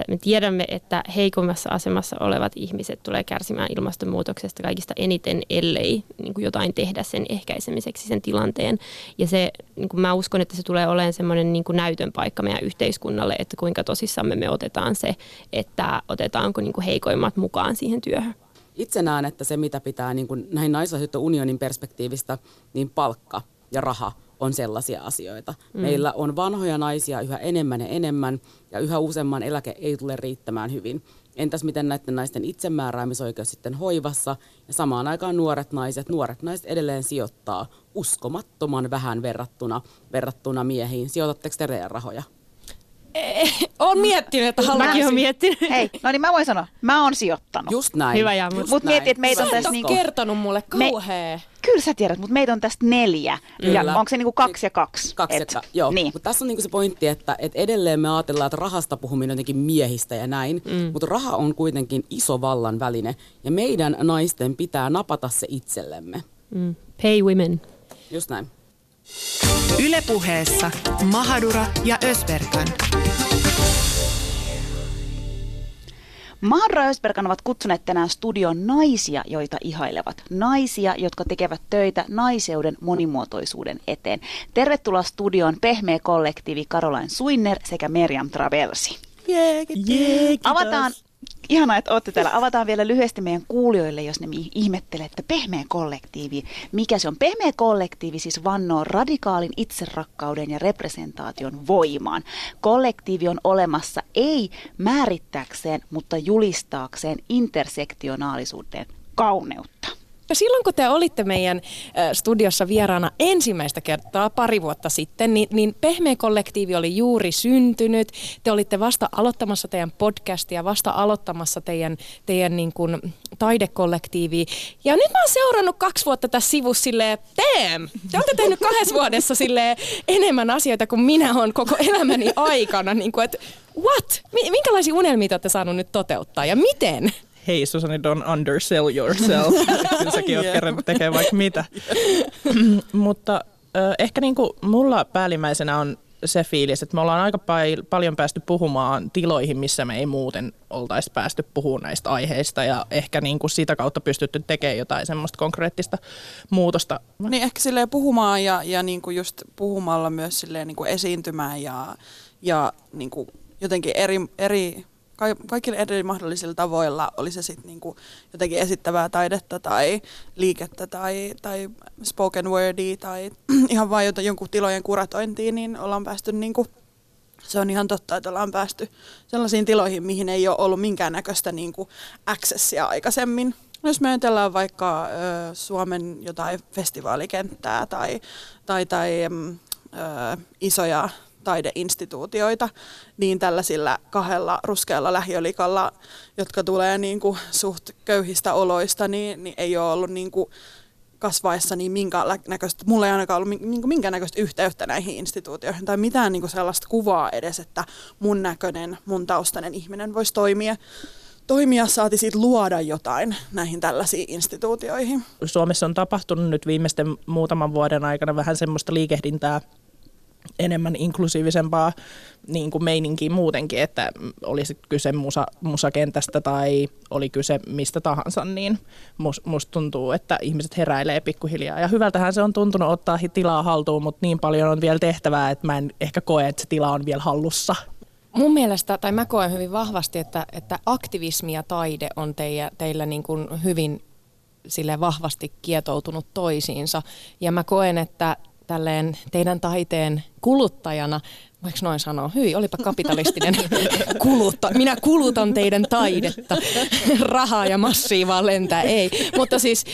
Me tiedämme, että heikommassa asemassa olevat ihmiset tulee kärsimään ilmastonmuutoksesta kaikista eniten, ellei niin kuin jotain tehdä sen ehkäisemiseksi sen tilanteen. Ja se, niin kuin mä uskon, että se tulee olemaan semmoinen niin kuin näytön paikka meidän yhteiskunnalle, että kuinka tosissamme me otetaan se, että otetaanko niin kuin heikoimmat mukaan siihen työhön itse näen, että se mitä pitää niin kuin näin naisasioiden unionin perspektiivistä, niin palkka ja raha on sellaisia asioita. Mm. Meillä on vanhoja naisia yhä enemmän ja enemmän ja yhä useamman eläke ei tule riittämään hyvin. Entäs miten näiden naisten itsemääräämisoikeus sitten hoivassa ja samaan aikaan nuoret naiset, nuoret naiset edelleen sijoittaa uskomattoman vähän verrattuna, verrattuna miehiin. Sijoitatteko te rahoja? Olen miettinyt, että haluaisin. Mäkin olen miettinyt. Hei, no niin mä voin sanoa, mä oon sijoittanut. Just näin. Hyvä ja Mutta mut mietin, että meitä on tässä niinku... kertonut mulle kauhea. Me, kyllä sä tiedät, mutta meitä on tästä neljä. Kyllä. Ja onko se niinku kaksi ja kaksi? Kaksi et, ja ka- joo. Niin. Mutta tässä on niinku se pointti, että et edelleen me ajatellaan, että rahasta puhuminen jotenkin miehistä ja näin. Mm. Mutta raha on kuitenkin iso vallan väline. Ja meidän naisten pitää napata se itsellemme. Mm. Pay women. Just näin. Ylepuheessa Mahadura ja Ösberkan. Mahadura ja Ösberkan ovat kutsuneet tänään studion naisia, joita ihailevat. Naisia, jotka tekevät töitä naiseuden monimuotoisuuden eteen. Tervetuloa studioon pehmeä kollektiivi Caroline Suinner sekä Meriam Travelsi. Jee, yeah, Avataan Ihanaa, että olette täällä. Avataan vielä lyhyesti meidän kuulijoille, jos ne ihmettelee, että pehmeä kollektiivi. Mikä se on? Pehmeä kollektiivi siis vannoo radikaalin itserakkauden ja representaation voimaan. Kollektiivi on olemassa ei määrittääkseen, mutta julistaakseen intersektionaalisuuden kauneutta. Ja silloin kun te olitte meidän studiossa vieraana ensimmäistä kertaa pari vuotta sitten, niin, niin Pehmeä kollektiivi oli juuri syntynyt. Te olitte vasta aloittamassa teidän podcastia, vasta aloittamassa teidän, teidän niin kuin taidekollektiivi. Ja nyt mä oon seurannut kaksi vuotta tässä sivussa silleen, damn, te olette tehnyt kahdessa vuodessa silleen enemmän asioita kuin minä olen koko elämäni aikana. Niin kuin, että what? Minkälaisia unelmia te olette saanut nyt toteuttaa ja miten? Hei Susani, don't undersell yourself. [LAUGHS] Kyllä säkin oot kerran tekee vaikka mitä. [LAUGHS] [CLEARS THROAT] Mutta äh, ehkä niinku mulla päällimmäisenä on se fiilis, että me ollaan aika pa- paljon päästy puhumaan tiloihin, missä me ei muuten oltaisi päästy puhumaan näistä aiheista ja ehkä niin kuin sitä kautta pystytty tekemään jotain semmoista konkreettista muutosta. Niin ehkä silleen puhumaan ja, ja niin kuin just puhumalla myös silleen niin kuin esiintymään ja, ja niin kuin jotenkin eri, eri kaikilla eri mahdollisilla tavoilla, oli se sitten niinku jotenkin esittävää taidetta tai liikettä tai, tai spoken wordia tai [CLEARS THROAT] ihan vain jonkun tilojen kuratointiin, niin ollaan päästy niinku, se on ihan totta, että ollaan päästy sellaisiin tiloihin, mihin ei ole ollut minkäännäköistä niinku accessia aikaisemmin. Jos me ajatellaan vaikka ö, Suomen jotain festivaalikenttää tai, tai, tai ö, isoja taideinstituutioita, niin tällaisilla kahdella ruskealla lähiölikalla, jotka tulee niin kuin suht köyhistä oloista, niin, niin ei ole ollut niin kuin kasvaessa niin näköistä, mulla ei ainakaan ollut niin näköistä yhteyttä näihin instituutioihin tai mitään niin kuin sellaista kuvaa edes, että mun näköinen, mun taustainen ihminen voisi toimia toimia saati siitä luoda jotain näihin tällaisiin instituutioihin. Suomessa on tapahtunut nyt viimeisten muutaman vuoden aikana vähän semmoista liikehdintää enemmän inklusiivisempaa niin kuin meininkiä muutenkin, että olisi kyse musa, musakentästä tai oli kyse mistä tahansa, niin must, musta tuntuu, että ihmiset heräilee pikkuhiljaa. Ja hyvältähän se on tuntunut ottaa tilaa haltuun, mutta niin paljon on vielä tehtävää, että mä en ehkä koe, että se tila on vielä hallussa. Mun mielestä, tai mä koen hyvin vahvasti, että, että aktivismi ja taide on teillä, teillä niin kuin hyvin sille vahvasti kietoutunut toisiinsa. Ja mä koen, että tälleen teidän taiteen kuluttajana, voiko noin sanoa, hyi, olipa kapitalistinen [LAUGHS] kulutta. Minä kulutan teidän taidetta. [LAUGHS] Rahaa ja massiivaa lentää, ei. Mutta siis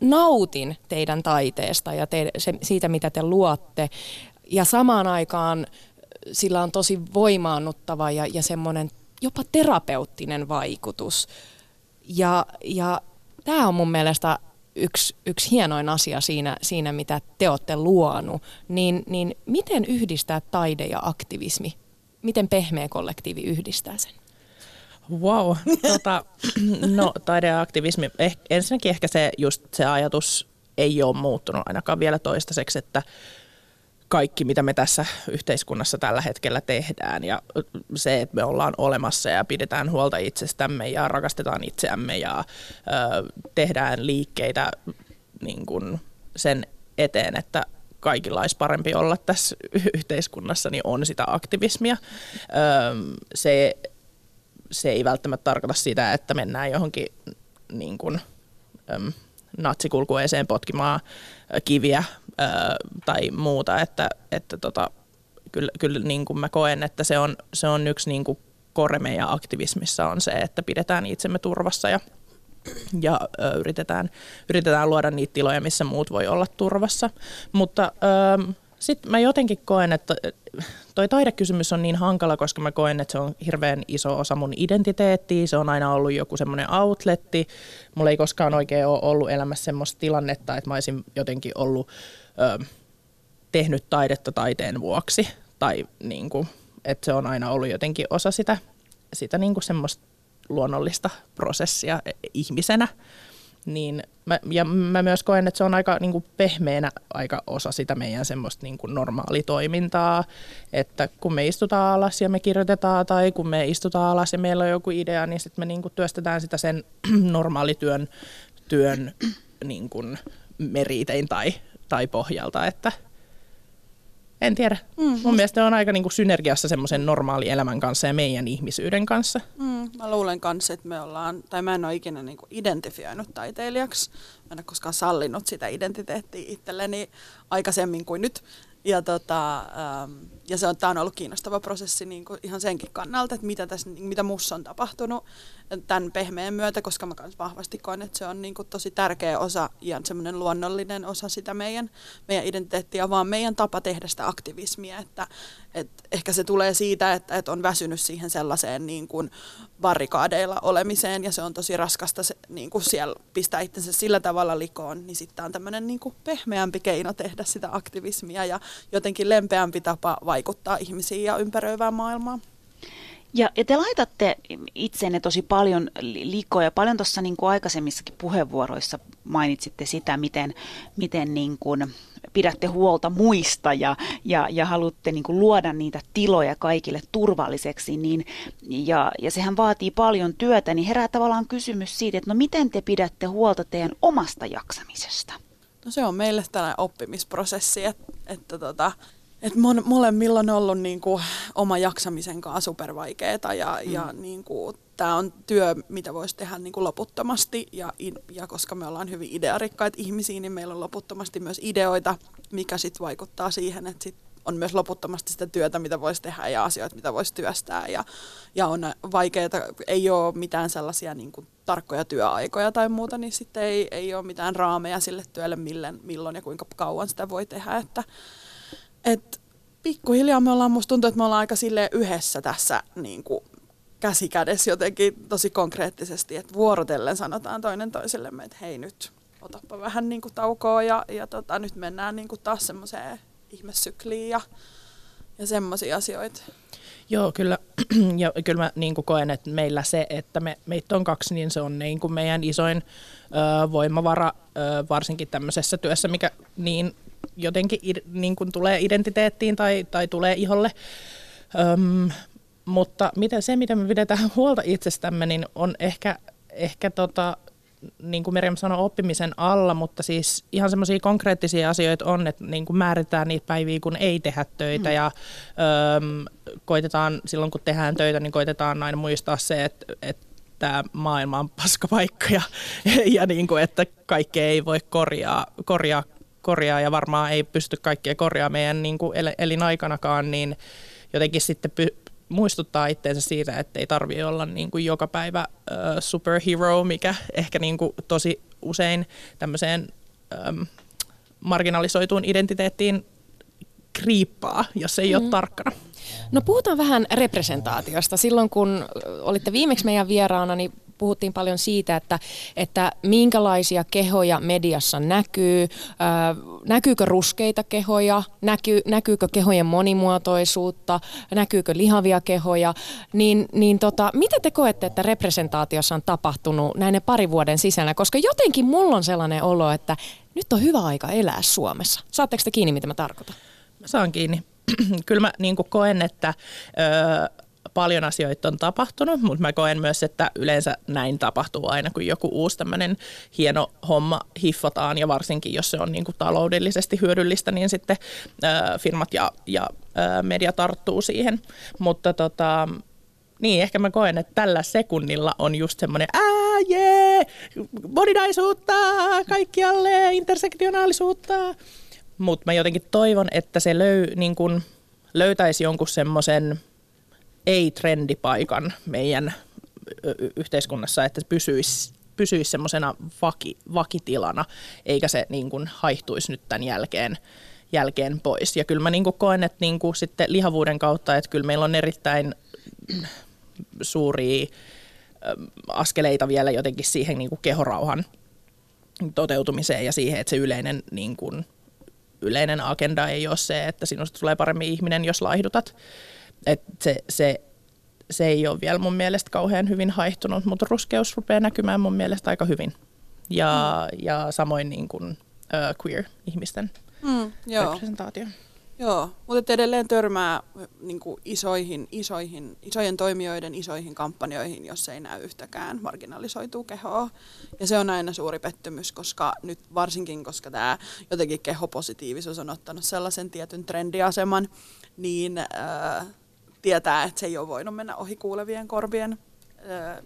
nautin teidän taiteesta ja te, se, siitä, mitä te luotte. Ja samaan aikaan sillä on tosi voimaannuttava ja, ja semmoinen jopa terapeuttinen vaikutus. Ja, ja tämä on mun mielestä yksi, yksi hienoin asia siinä, siinä, mitä te olette luonut, niin, niin miten yhdistää taide ja aktivismi? Miten pehmeä kollektiivi yhdistää sen? Wow. Tota, [CLEARS THROAT] no taideaktivismi, eh, ensinnäkin ehkä se, just se ajatus ei ole muuttunut ainakaan vielä toistaiseksi, että kaikki, mitä me tässä yhteiskunnassa tällä hetkellä tehdään ja se, että me ollaan olemassa ja pidetään huolta itsestämme ja rakastetaan itseämme ja ö, tehdään liikkeitä niin kuin sen eteen, että kaikilla olisi parempi olla tässä yhteiskunnassa, niin on sitä aktivismia. Ö, se, se ei välttämättä tarkoita sitä, että mennään johonkin niin kuin, ö, natsikulkueeseen potkimaan kiviä tai muuta, että, että tota, kyllä, kyllä niin kuin mä koen, että se on, se on yksi niin kuin kore meidän aktivismissa on se, että pidetään itsemme turvassa ja, ja ö, yritetään, yritetään luoda niitä tiloja, missä muut voi olla turvassa. Mutta sitten mä jotenkin koen, että toi taidekysymys on niin hankala, koska mä koen, että se on hirveän iso osa mun identiteettiä. Se on aina ollut joku semmoinen outletti. Mulla ei koskaan oikein ole ollut elämässä semmoista tilannetta, että mä olisin jotenkin ollut ö, tehnyt taidetta taiteen vuoksi. Tai niin kuin, että se on aina ollut jotenkin osa sitä, sitä niin kuin semmoista luonnollista prosessia ihmisenä niin mä, ja mä myös koen, että se on aika niin kuin pehmeänä aika osa sitä meidän semmoista niin kuin normaalitoimintaa, että kun me istutaan alas ja me kirjoitetaan tai kun me istutaan alas ja meillä on joku idea, niin sitten me niin kuin työstetään sitä sen [CLEARS THROAT] normaalityön työn niin kuin meritein tai, tai pohjalta, että – en tiedä. Mm. Mun mielestä on aika niinku synergiassa semmoisen normaali elämän kanssa ja meidän ihmisyyden kanssa. Mm. Mä luulen kanssa, että me ollaan, tai mä en ole ikinä niinku identifioinut taiteilijaksi. Mä en ole koskaan sallinut sitä identiteettiä itselleni aikaisemmin kuin nyt. Ja, tota, ähm, ja se on, tämä on ollut kiinnostava prosessi niin kuin ihan senkin kannalta, että mitä, tässä, mitä mussa on tapahtunut tämän pehmeän myötä, koska mä myös vahvasti koen, että se on niin kuin tosi tärkeä osa ja semmoinen luonnollinen osa sitä meidän, meidän identiteettiä, vaan meidän tapa tehdä sitä aktivismia, että, että ehkä se tulee siitä, että, että on väsynyt siihen sellaiseen niin kuin barrikaadeilla olemiseen ja se on tosi raskasta se, niin kuin siellä pistää itsensä sillä tavalla likoon, niin sitten on tämmöinen niin kuin pehmeämpi keino tehdä sitä aktivismia ja jotenkin lempeämpi tapa vaikuttaa ihmisiin ja ympäröivään maailmaan. Ja, ja te laitatte itsenne tosi paljon likoja. Paljon tuossa niin kuin aikaisemmissakin puheenvuoroissa mainitsitte sitä, miten, miten niin kuin pidätte huolta muista ja, ja, ja haluatte niin kuin luoda niitä tiloja kaikille turvalliseksi. Niin, ja, ja sehän vaatii paljon työtä, niin herää tavallaan kysymys siitä, että no miten te pidätte huolta teidän omasta jaksamisesta? No se on meille tällainen oppimisprosessi, että, että tota, et mon, molemmilla on ollut niinku oma jaksamisen kanssa supervaikeeta ja, mm. ja niinku, tämä on työ, mitä voisi tehdä niinku loputtomasti ja, ja koska me ollaan hyvin idearikkaita ihmisiä, niin meillä on loputtomasti myös ideoita, mikä sitten vaikuttaa siihen, että sit on myös loputtomasti sitä työtä, mitä voisi tehdä ja asioita, mitä voisi työstää ja, ja on vaikeaa, ei ole mitään sellaisia niin kuin, tarkkoja työaikoja tai muuta, niin sitten ei, ei ole mitään raameja sille työlle, millen, milloin ja kuinka kauan sitä voi tehdä, että et pikkuhiljaa me ollaan, musta tuntuu, että me ollaan aika sille yhdessä tässä niin kuin käsi kädessä jotenkin tosi konkreettisesti, että vuorotellen sanotaan toinen toisellemme, että hei nyt otappa vähän niin kuin taukoa ja, ja tota, nyt mennään niin kuin taas semmoiseen ihmessykliin ja, ja semmoisia asioita. Joo, kyllä. [CLEARS THROAT] Ja kyllä mä niin kuin koen, että meillä se, että me, meitä on kaksi, niin se on niin kuin meidän isoin ö, voimavara, ö, varsinkin tämmöisessä työssä, mikä niin jotenkin niin kuin tulee identiteettiin tai, tai tulee iholle. Öm, mutta miten, se, miten me pidetään [LAUGHS] huolta itsestämme, niin on ehkä, ehkä tota, niin kuin Miriam sanoi, oppimisen alla, mutta siis ihan semmoisia konkreettisia asioita on, että niin kuin määritetään niitä päiviä, kun ei tehdä töitä mm. ja öm, koitetaan, silloin kun tehdään töitä, niin koitetaan aina muistaa se, että, että tämä maailma on paskapaikka ja, [LAUGHS] ja niin kuin, että kaikkea ei voi korjaa, korjaa korjaa ja varmaan ei pysty kaikkia korjaamaan meidän niin kuin elinaikanakaan, niin jotenkin sitten py- muistuttaa itseensä siitä, että ei tarvitse olla niin kuin joka päivä uh, superhero, mikä ehkä niin kuin tosi usein tämmöiseen um, marginalisoituun identiteettiin kriippaa, jos ei mm. ole tarkkana. No puhutaan vähän representaatiosta. Silloin kun olitte viimeksi meidän vieraana, niin puhuttiin paljon siitä, että, että minkälaisia kehoja mediassa näkyy, ää, näkyykö ruskeita kehoja, näkyy, näkyykö kehojen monimuotoisuutta, näkyykö lihavia kehoja, niin, niin tota, mitä te koette, että representaatiossa on tapahtunut näiden pari vuoden sisällä, koska jotenkin mulla on sellainen olo, että nyt on hyvä aika elää Suomessa. Saatteko te kiinni, mitä mä tarkoitan? Mä saan kiinni. [CLEARS THROAT] Kyllä mä niin koen, että ö, paljon asioita on tapahtunut, mutta mä koen myös, että yleensä näin tapahtuu aina, kun joku uusi tämmöinen hieno homma hiffataan, ja varsinkin jos se on niin kuin taloudellisesti hyödyllistä, niin sitten ö, firmat ja, ja ö, media tarttuu siihen. Mutta tota, niin, ehkä mä koen, että tällä sekunnilla on just semmoinen ää, jee, moninaisuutta, kaikkialle, intersektionaalisuutta. Mutta mä jotenkin toivon, että se löy, niin kun löytäisi jonkun semmoisen ei-trendipaikan meidän yhteiskunnassa, että se pysyisi, pysyisi semmoisena vaki, vakitilana, eikä se niin kun haihtuisi nyt tämän jälkeen, jälkeen pois. Ja kyllä mä niin koen, että niin sitten lihavuuden kautta, että kyllä meillä on erittäin [CLEARS THROAT] suuria askeleita vielä jotenkin siihen niin kuin kehorauhan toteutumiseen ja siihen, että se yleinen, niin kuin, yleinen agenda ei ole se, että sinusta tulee paremmin ihminen, jos laihdutat. Et se, se, se ei ole vielä mun mielestä kauhean hyvin haihtunut, mutta ruskeus rupeaa näkymään mun mielestä aika hyvin. Ja, mm. ja samoin niin kuin, uh, queer-ihmisten mm, representaatio. Joo, mutta edelleen törmää niin kuin isoihin, isoihin, isojen toimijoiden isoihin kampanjoihin, jos ei näy yhtäkään marginalisoituu kehoa. Ja se on aina suuri pettymys, koska nyt varsinkin, koska tämä jotenkin kehopositiivisuus on ottanut sellaisen tietyn trendiaseman, niin äh, tietää, että se ei ole voinut mennä ohi kuulevien korvien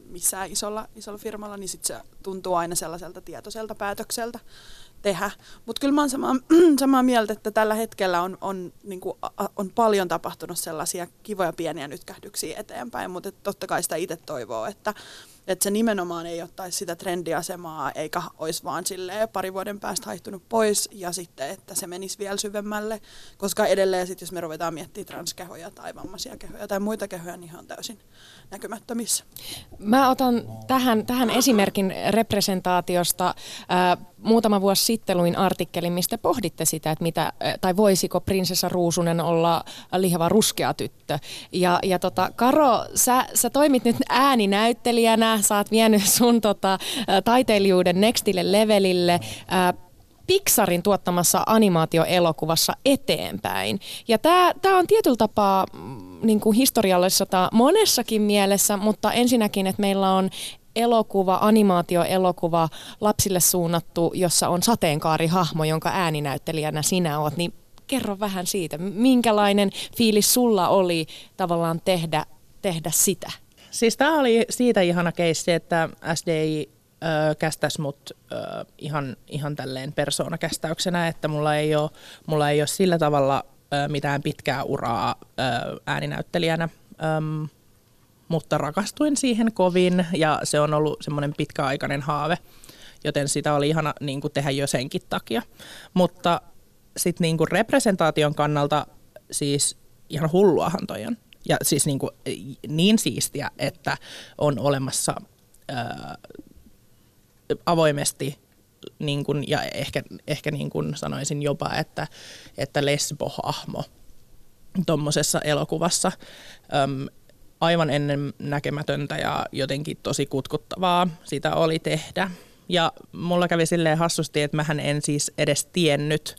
missään isolla, isolla firmalla, niin sit se tuntuu aina sellaiselta tietoiselta päätökseltä tehdä. Mutta kyllä mä oon samaa, [CLEARS THROAT] samaa mieltä, että tällä hetkellä on, on, niin kuin, on paljon tapahtunut sellaisia kivoja pieniä nytkähdyksiä eteenpäin, mutta totta kai sitä itse toivoo, että, että se nimenomaan ei ottaisi sitä trendiasemaa eikä olisi vaan pari vuoden päästä haihtunut pois ja sitten, että se menisi vielä syvemmälle, koska edelleen sitten jos me ruvetaan miettimään transkehoja tai vammaisia kehoja tai muita kehoja, niin on täysin näkymättömissä. Mä otan tähän, tähän esimerkin representaatiosta. Muutama vuosi sitten luin artikkelin, mistä pohditte sitä, että mitä, tai voisiko prinsessa Ruusunen olla lihava ruskea tyttö. Ja, ja tota, Karo, sä, sä toimit nyt ääninäyttelijänä, sä oot vienyt sun tota, taiteilijuuden nextille levelille. Äh, Pixarin tuottamassa animaatioelokuvassa eteenpäin. Ja tämä on tietyllä tapaa mm, niin kuin historiallisessa monessakin mielessä, mutta ensinnäkin, että meillä on elokuva, animaatioelokuva lapsille suunnattu, jossa on sateenkaarihahmo, jonka ääninäyttelijänä sinä oot, niin kerro vähän siitä, minkälainen fiilis sulla oli tavallaan tehdä, tehdä sitä? Siis tämä oli siitä ihana keissi, että SDI ö, kästäisi mut ihan, ihan tälleen persoonakästäyksenä, että mulla ei ole, mulla ei ole sillä tavalla mitään pitkää uraa ääninäyttelijänä. Mutta rakastuin siihen kovin ja se on ollut semmoinen pitkäaikainen haave, joten sitä oli ihana niin kuin tehdä jo senkin takia. Mutta sitten niin kuin representaation kannalta siis ihan hulluahan toi on. Ja siis niin, kuin, niin siistiä, että on olemassa ää, avoimesti niin kuin, ja ehkä, ehkä niin kuin sanoisin jopa, että, että lesbohahmo tuommoisessa elokuvassa. Öm, aivan ennen näkemätöntä ja jotenkin tosi kutkuttavaa sitä oli tehdä. Ja mulla kävi silleen hassusti, että mähän en siis edes tiennyt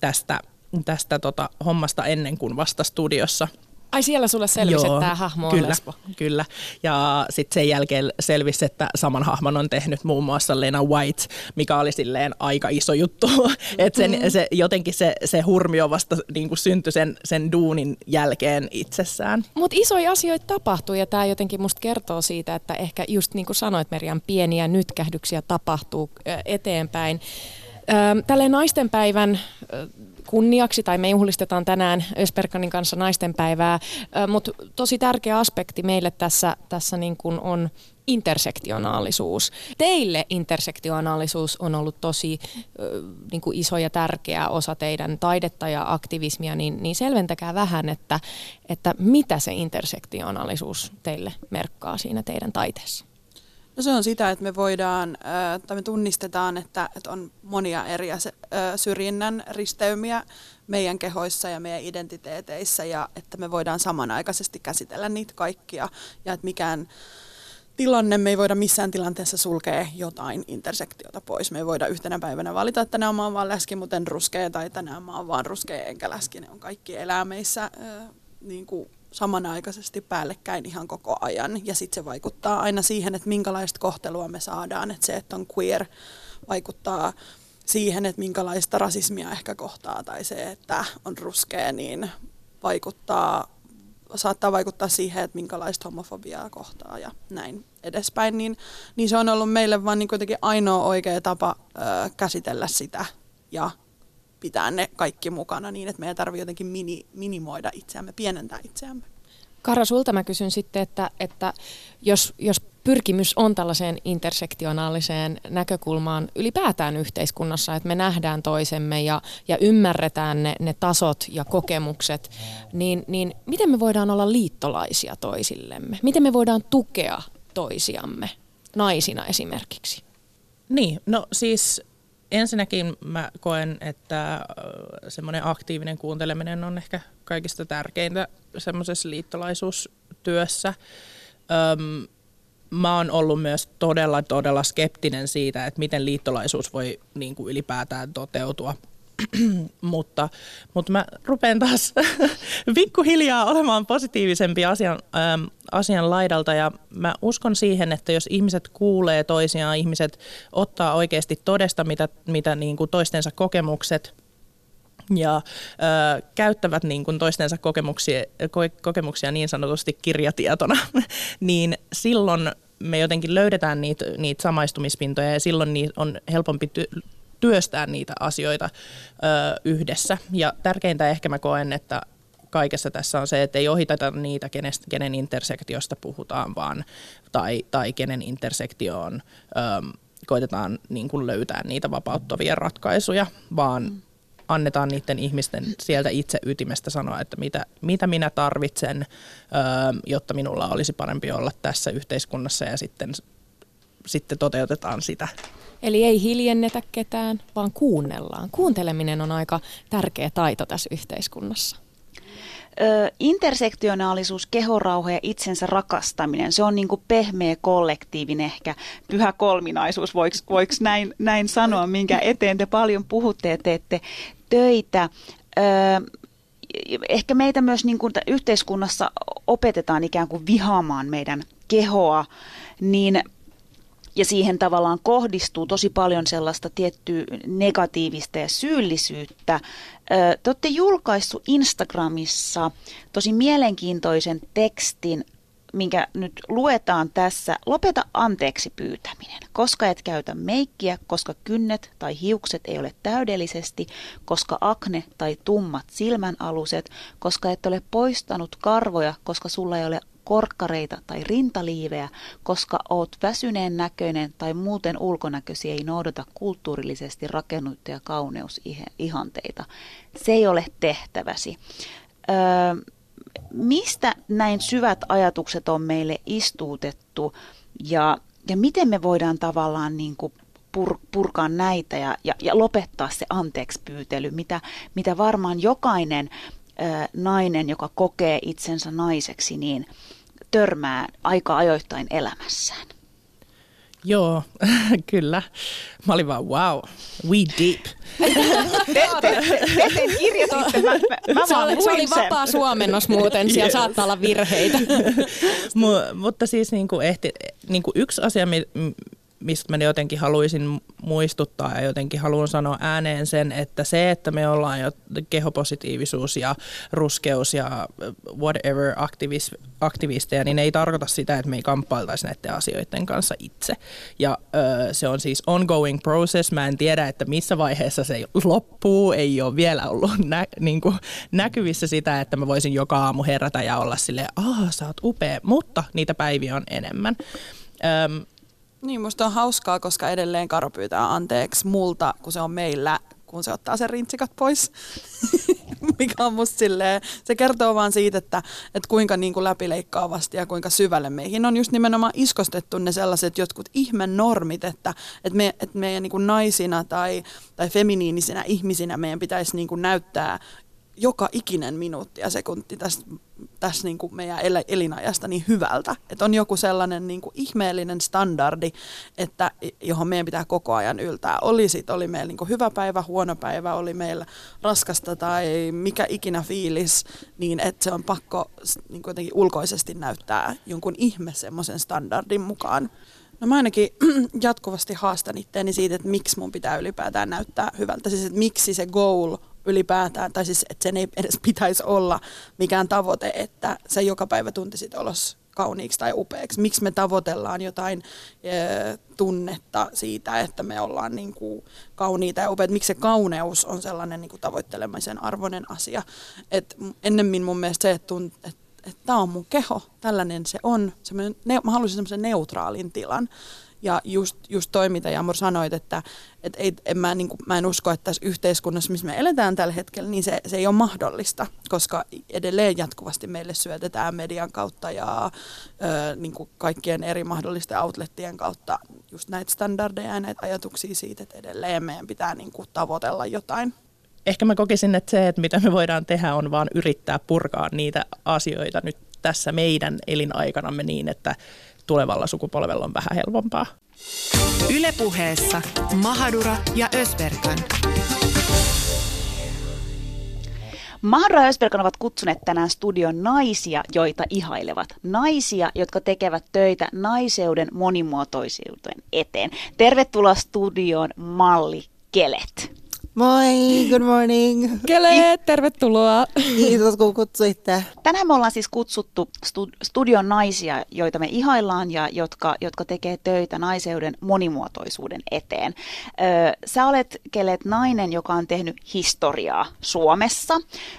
tästä, tästä tota hommasta ennen kuin vasta studiossa – Ai siellä sulle selvisi, Joo, että tämä hahmo on kyllä, lesbo. Kyllä, ja sitten sen jälkeen selvisi, että saman hahmon on tehnyt muun muassa Lena White, mikä oli silleen aika iso juttu. [LAUGHS] Mm-hmm. että sen, se, jotenkin se, se hurmio vasta niin kuin syntyi sen, sen duunin jälkeen itsessään. Mutta isoja asioita tapahtuu ja tämä jotenkin musta kertoo siitä, että ehkä just niin kuin sanoit Merian, pieniä nytkähdyksiä tapahtuu eteenpäin. Tälleen naistenpäivän kunniaksi, tai me juhlistetaan tänään Ösperkanin kanssa naistenpäivää, mutta tosi tärkeä aspekti meille tässä, tässä niin kuin on intersektionaalisuus. Teille intersektionaalisuus on ollut tosi niin kuin iso ja tärkeä osa teidän taidetta ja aktivismia, niin, niin selventäkää vähän, että, että mitä se intersektionaalisuus teille merkkaa siinä teidän taiteessa. No se on sitä, että me voidaan, tai me tunnistetaan, että, että on monia eri syrjinnän risteymiä meidän kehoissa ja meidän identiteeteissä ja että me voidaan samanaikaisesti käsitellä niitä kaikkia ja että mikään tilanne, me ei voida missään tilanteessa sulkea jotain intersektiota pois. Me ei voida yhtenä päivänä valita, että tänään mä oon vaan läski, mutta en ruskea, tai tänään mä oon vaan ruskea enkä läski. Ne on kaikki elämeissä äh, niin kuin samanaikaisesti päällekkäin ihan koko ajan. Ja sitten se vaikuttaa aina siihen, että minkälaista kohtelua me saadaan. Että se, että on queer, vaikuttaa siihen, että minkälaista rasismia ehkä kohtaa. Tai se, että on ruskea, niin vaikuttaa saattaa vaikuttaa siihen, että minkälaista homofobiaa kohtaa ja näin edespäin, niin, niin se on ollut meille vaan niin ainoa oikea tapa ö, käsitellä sitä ja pitää ne kaikki mukana niin, että meidän tarvitsee jotenkin mini, minimoida itseämme, pienentää itseämme. Kara, sulta mä kysyn sitten, että, että jos, jos pyrkimys on tällaiseen intersektionaaliseen näkökulmaan ylipäätään yhteiskunnassa, että me nähdään toisemme ja, ja ymmärretään ne, ne tasot ja kokemukset, niin, niin miten me voidaan olla liittolaisia toisillemme? Miten me voidaan tukea toisiamme, naisina esimerkiksi? Niin, no siis ensinnäkin mä koen, että semmoinen aktiivinen kuunteleminen on ehkä kaikista tärkeintä semmoisessa liittolaisuustyössä. Öm, mä oon ollut myös todella, todella skeptinen siitä, että miten liittolaisuus voi niin kuin ylipäätään toteutua. [CLEARS THROAT] mutta, mutta mä rupean taas [LAUGHS] pikkuhiljaa olemaan positiivisempi asian, ähm, asian laidalta. Ja mä uskon siihen, että jos ihmiset kuulee toisiaan, ihmiset ottaa oikeasti todesta, mitä, mitä niin kuin toistensa kokemukset – ja ö, käyttävät niin kuin toistensa kokemuksia, kokemuksia niin sanotusti kirjatietona, [LAUGHS] niin silloin me jotenkin löydetään niitä, niitä samaistumispintoja ja silloin niin on helpompi ty- työstää niitä asioita ö, yhdessä. Ja tärkeintä ehkä mä koen, että kaikessa tässä on se, että ei ohiteta niitä, kenestä, kenen intersektiosta puhutaan, vaan, tai, tai kenen intersektioon ö, koitetaan niin kuin löytää niitä vapauttavia ratkaisuja, vaan mm annetaan niiden ihmisten sieltä itse ytimestä sanoa, että mitä, mitä minä tarvitsen, jotta minulla olisi parempi olla tässä yhteiskunnassa ja sitten, sitten toteutetaan sitä. Eli ei hiljennetä ketään, vaan kuunnellaan. Kuunteleminen on aika tärkeä taito tässä yhteiskunnassa. Ö, intersektionaalisuus, kehorauha ja itsensä rakastaminen, se on niin kuin pehmeä kollektiivin ehkä pyhä kolminaisuus, voiko, näin, näin sanoa, minkä eteen te paljon puhutte ja teette, töitä. Ehkä meitä myös niin kuin yhteiskunnassa opetetaan ikään kuin vihaamaan meidän kehoa, niin ja siihen tavallaan kohdistuu tosi paljon sellaista tiettyä negatiivista ja syyllisyyttä. Te olette julkaissut Instagramissa tosi mielenkiintoisen tekstin minkä nyt luetaan tässä, lopeta anteeksi pyytäminen, koska et käytä meikkiä, koska kynnet tai hiukset ei ole täydellisesti, koska akne tai tummat silmänaluset, koska et ole poistanut karvoja, koska sulla ei ole korkkareita tai rintaliivejä, koska oot väsyneen näköinen tai muuten ulkonäkösi ei noudata kulttuurillisesti rakennuttuja kauneusihanteita. Se ei ole tehtäväsi. Öö, mistä näin syvät ajatukset on meille istuutettu ja, ja miten me voidaan tavallaan niin kuin pur, purkaa näitä ja, ja, ja lopettaa se anteeksi pyytely, mitä, mitä varmaan jokainen nainen, joka kokee itsensä naiseksi, niin törmää aika ajoittain elämässään. Joo, [LAUGHS] kyllä. Mä olin vaan, wow, we deep. te, te, te, te kirjoititte, mä, mä, mä se, oli, se oli vapaa suomennos muuten, siellä yes. saattaa olla virheitä. [LAUGHS] M- mutta siis niin kuin ehti, niin kuin yksi asia, mistä mä jotenkin haluaisin muistuttaa ja jotenkin haluan sanoa ääneen sen, että se, että me ollaan jo kehopositiivisuus ja ruskeus ja whatever aktivis, aktivisteja, niin ei tarkoita sitä, että me ei kamppailtaisi näiden asioiden kanssa itse. Ja ö, se on siis ongoing process. Mä en tiedä, että missä vaiheessa se loppuu. Ei ole vielä ollut nä, niin kuin näkyvissä sitä, että mä voisin joka aamu herätä ja olla silleen, aah, sä oot upea, mutta niitä päiviä on enemmän. Öm, niin, musta on hauskaa, koska edelleen Karo pyytää anteeksi multa, kun se on meillä, kun se ottaa sen rintsikat pois. [LAUGHS] mikä on musta silleen, se kertoo vaan siitä, että, että kuinka niin kuin läpileikkaavasti ja kuinka syvälle meihin on just nimenomaan iskostettu ne sellaiset jotkut ihmen normit, että, että, me, että meidän niin kuin naisina tai, tai feminiinisinä ihmisinä meidän pitäisi niin kuin näyttää joka ikinen minuutti ja sekunti tässä, tässä niin kuin meidän elinajasta niin hyvältä. Että on joku sellainen niin kuin ihmeellinen standardi, että, johon meidän pitää koko ajan yltää. Oli sit, oli meillä niin kuin hyvä päivä, huono päivä, oli meillä raskasta tai mikä ikinä fiilis, niin että se on pakko niin kuin jotenkin ulkoisesti näyttää jonkun ihme semmoisen standardin mukaan. No mä ainakin [CLEARS THROAT] jatkuvasti haastan itteeni siitä, että miksi mun pitää ylipäätään näyttää hyvältä. Siis että miksi se goal ylipäätään, tai siis että sen ei edes pitäisi olla mikään tavoite, että sä joka päivä tuntisit olos kauniiksi tai upeaksi. Miksi me tavoitellaan jotain e, tunnetta siitä, että me ollaan niin kuin, kauniita ja upeita. Miksi se kauneus on sellainen niin kuin, tavoittelemisen arvoinen asia. Et ennemmin mun mielestä se, että, että että tämä on mun keho, tällainen se on. Ne, mä haluaisin semmoisen neutraalin tilan. Ja just, just toi, mitä Jamur sanoit, että et ei, en mä, niin kuin, mä en usko, että tässä yhteiskunnassa, missä me eletään tällä hetkellä, niin se, se ei ole mahdollista, koska edelleen jatkuvasti meille syötetään median kautta ja ö, niin kuin kaikkien eri mahdollisten outlettien kautta just näitä standardeja ja näitä ajatuksia siitä, että edelleen meidän pitää niin kuin, tavoitella jotain. Ehkä mä kokisin, että se, että mitä me voidaan tehdä, on vaan yrittää purkaa niitä asioita nyt tässä meidän elinaikanamme niin, että tulevalla sukupolvella on vähän helpompaa. Ylepuheessa Mahadura ja Ösberkan. Mahadura ja Ösberkan ovat kutsuneet tänään studion naisia, joita ihailevat. Naisia, jotka tekevät töitä naiseuden monimuotoisuuden eteen. Tervetuloa studioon Malli Kelet. Moi, good morning. Kele, tervetuloa. Kiitos kun kutsuitte. Tänään me ollaan siis kutsuttu studion naisia, joita me ihaillaan ja jotka, jotka tekee töitä naiseuden monimuotoisuuden eteen. Öö, sä olet, Kelet, nainen, joka on tehnyt historiaa Suomessa.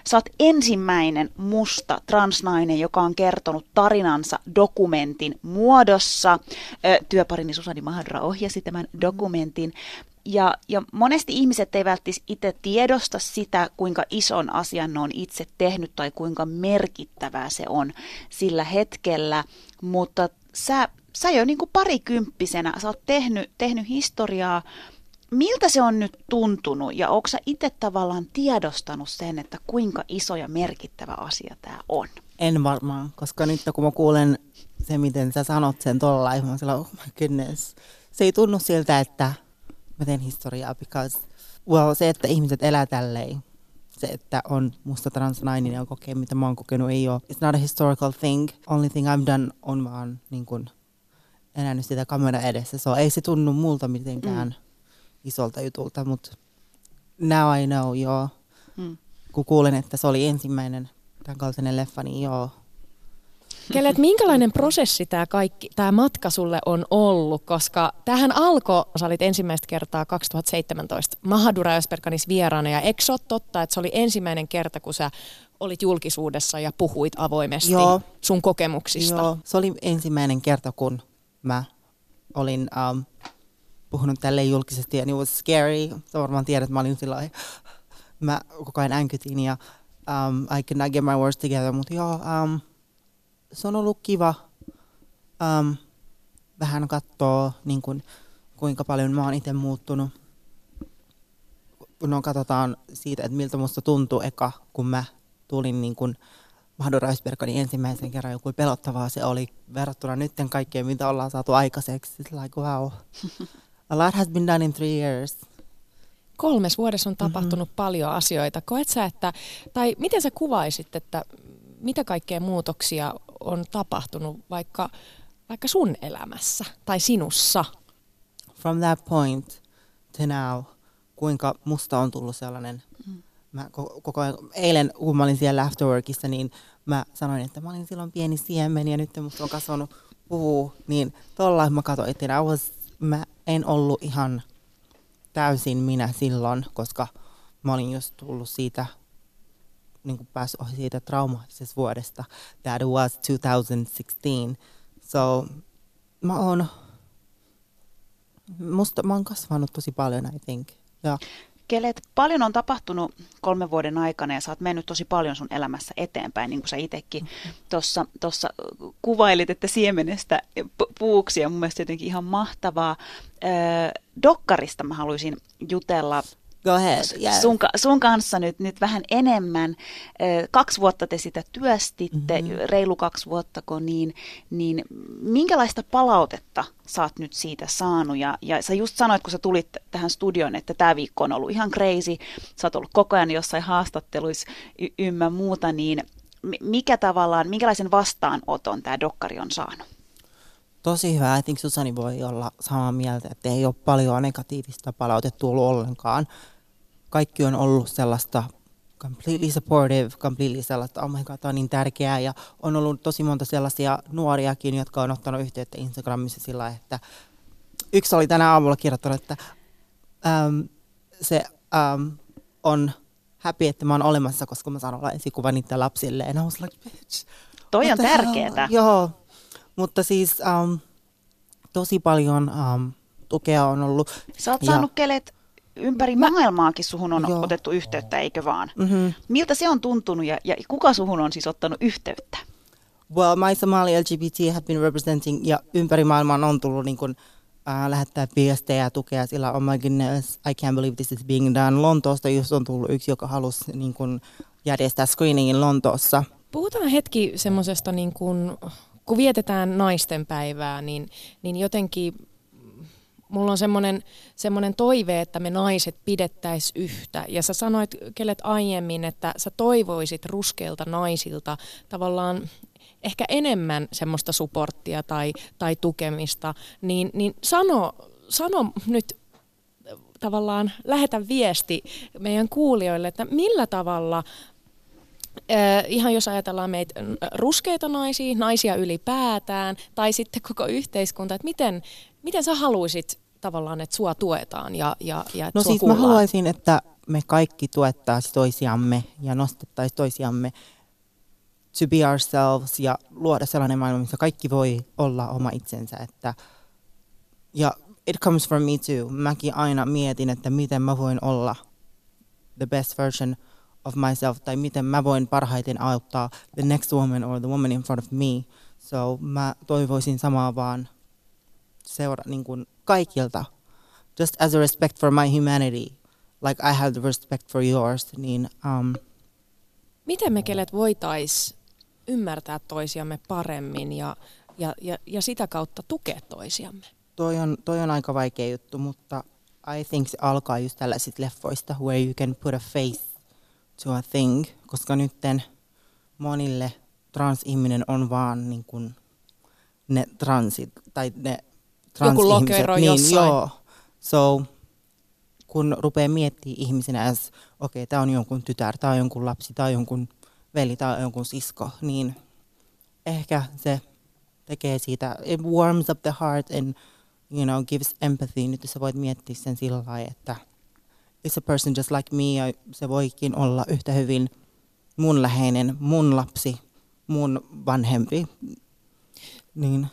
Sä oot ensimmäinen musta transnainen, joka on kertonut tarinansa dokumentin muodossa. Öö, työparini Susani Mahadra ohjasi tämän dokumentin. Ja, ja monesti ihmiset eivät välttis itse tiedosta sitä, kuinka ison asian ne on itse tehnyt tai kuinka merkittävää se on sillä hetkellä, mutta sä, sä jo niin kuin parikymppisenä, sä oot tehnyt, tehnyt historiaa, miltä se on nyt tuntunut ja onko sä itse tavallaan tiedostanut sen, että kuinka iso ja merkittävä asia tämä on? En varmaan, koska nyt kun mä kuulen se, miten sä sanot sen tuolla mä sillä, oh my goodness. Se ei tunnu siltä, että mä teen historiaa, because well, se, että ihmiset elää tälleen, se, että on musta transnainen ja kokee, mitä mä oon kokenut, ei ole. It's not a historical thing. Only thing I've done on vaan niin kun, elänyt sitä kamera edessä. So, ei se tunnu multa mitenkään mm. isolta jutulta, mutta now I know, joo. Mm. Kun kuulen, että se oli ensimmäinen tämän kaltainen leffa, niin joo, Kelle, että minkälainen prosessi tämä kaikki, tämä matka sulle on ollut, koska tähän alkoi, sä olit ensimmäistä kertaa 2017 Mahadura Ösperkanis vieraana, ja eikö se ole totta, että se oli ensimmäinen kerta, kun sä olit julkisuudessa ja puhuit avoimesti Joo. sun kokemuksista? Joo, se oli ensimmäinen kerta, kun mä olin um, puhunut tälle julkisesti, ja it was scary. Sä varmaan tiedät, että mä olin sillä mä koko ajan änkytin, ja um, I could not get my words together, mutta joo, um, se on ollut kiva um, vähän katsoa, niin kuin, kuinka paljon mä oon itse muuttunut. No katsotaan siitä, että miltä musta tuntuu eka, kun mä tulin niin kuin Mahdo Reisberganin ensimmäisen kerran, joku pelottavaa se oli verrattuna nytten kaikkeen, mitä ollaan saatu aikaiseksi. It's like, wow. A lot has been done in three years. Kolmes vuodessa on tapahtunut mm-hmm. paljon asioita. Koet sä, että, tai miten sä kuvaisit, että mitä kaikkea muutoksia on tapahtunut vaikka, vaikka sun elämässä tai sinussa? From that point to now, kuinka musta on tullut sellainen, mm. mä koko ajan, eilen kun mä olin siellä afterworkissa, niin mä sanoin, että mä olin silloin pieni siemen ja nyt musta on kasvanut puu, niin tuolla mä katsoin, että was, mä en ollut ihan täysin minä silloin, koska mä olin just tullut siitä niin kuin päässyt ohi siitä traumaattisesta vuodesta. That was 2016. So mä oon, musta, mä oon kasvanut tosi paljon, I think. Ja. Kelet, paljon on tapahtunut kolmen vuoden aikana ja sä oot mennyt tosi paljon sun elämässä eteenpäin, niin kuin sä itsekin tuossa kuvailit, että siemenestä puuksi ja mun mielestä jotenkin ihan mahtavaa. Dokkarista mä haluaisin jutella Go ahead. Yes. Sun, sun kanssa nyt, nyt vähän enemmän. Kaksi vuotta te sitä työstitte, mm-hmm. reilu kaksi vuottako, niin, niin minkälaista palautetta sä oot nyt siitä saanut? Ja, ja sä just sanoit, kun sä tulit tähän studioon, että tämä viikko on ollut ihan crazy, sä oot ollut koko ajan jossain haastatteluissa y- ymmä muuta, niin mikä tavallaan, minkälaisen vastaanoton tämä dokkari on saanut? Tosi hyvä. I think Susani voi olla samaa mieltä, että ei ole paljon negatiivista palautetta tullut ollenkaan. Kaikki on ollut sellaista completely supportive, completely sellaista, oh my god, tämä on niin tärkeää. Ja on ollut tosi monta sellaisia nuoriakin, jotka on ottanut yhteyttä Instagramissa sillä, että yksi oli tänä aamulla kirjoittanut, että um, se um, on happy, että mä oon olemassa, koska mä saan olla esikuva niiden lapsille. And I was like, bitch. Toi on tärkeää. Joo, mutta siis um, tosi paljon um, tukea on ollut. Sä oot ja, saanut kelet ympäri mä, maailmaakin suhun on joo. otettu yhteyttä, eikö vaan? Mm-hmm. Miltä se on tuntunut ja, ja kuka suhun on siis ottanut yhteyttä? Well, My Somali LGBT have been representing ja ympäri maailmaa on tullut niin kuin, uh, lähettää viestejä ja tukea sillä oh my goodness, I can't believe this is being done. Lontoosta just on tullut yksi, joka halusi niin kuin, järjestää screeningin Lontoossa. Puhutaan hetki semmoisesta niin kuin kun vietetään naisten päivää, niin, niin jotenkin mulla on semmoinen, semmoinen toive, että me naiset pidettäis yhtä. Ja sä sanoit kelet aiemmin, että sä toivoisit ruskeilta naisilta tavallaan ehkä enemmän semmoista supporttia tai, tai tukemista, niin, niin sano, sano nyt tavallaan lähetä viesti meidän kuulijoille, että millä tavalla Äh, ihan jos ajatellaan meitä ruskeita naisia, naisia ylipäätään, tai sitten koko yhteiskunta, että miten, miten sä haluaisit tavallaan, että sua tuetaan ja, ja, ja No siis kuullaan? mä haluaisin, että me kaikki tuettaisiin toisiamme ja nostettaisiin toisiamme to be ourselves ja luoda sellainen maailma, missä kaikki voi olla oma itsensä. Että, ja it comes from me too. Mäkin aina mietin, että miten mä voin olla the best version – of myself tai miten mä voin parhaiten auttaa the next woman or the woman in front of me. So mä toivoisin samaa vaan seura niin kuin kaikilta. Just as a respect for my humanity, like I have the respect for yours, niin um, Miten me kelet voitais ymmärtää toisiamme paremmin ja, ja, ja, ja sitä kautta tukea toisiamme? Toi on, toi on aika vaikea juttu, mutta I think se alkaa just tällaisista leffoista, where you can put a face to a thing, koska nytten monille transihminen on vaan niin kuin ne transit, tai ne transihmiset. Joku niin, jossain. Joo. So, kun rupeaa miettimään ihmisenä, että okei, okay, tämä on jonkun tytär, tämä on jonkun lapsi, tämä on jonkun veli, tämä on jonkun sisko, niin ehkä se tekee siitä, it warms up the heart and you know, gives empathy. Nyt sä voit miettiä sen sillä lailla, että is a person just like me ja se voikin olla yhtä hyvin mun läheinen, mun lapsi, mun vanhempi. Niin.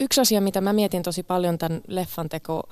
Yksi asia, mitä mä mietin tosi paljon tämän leffan teko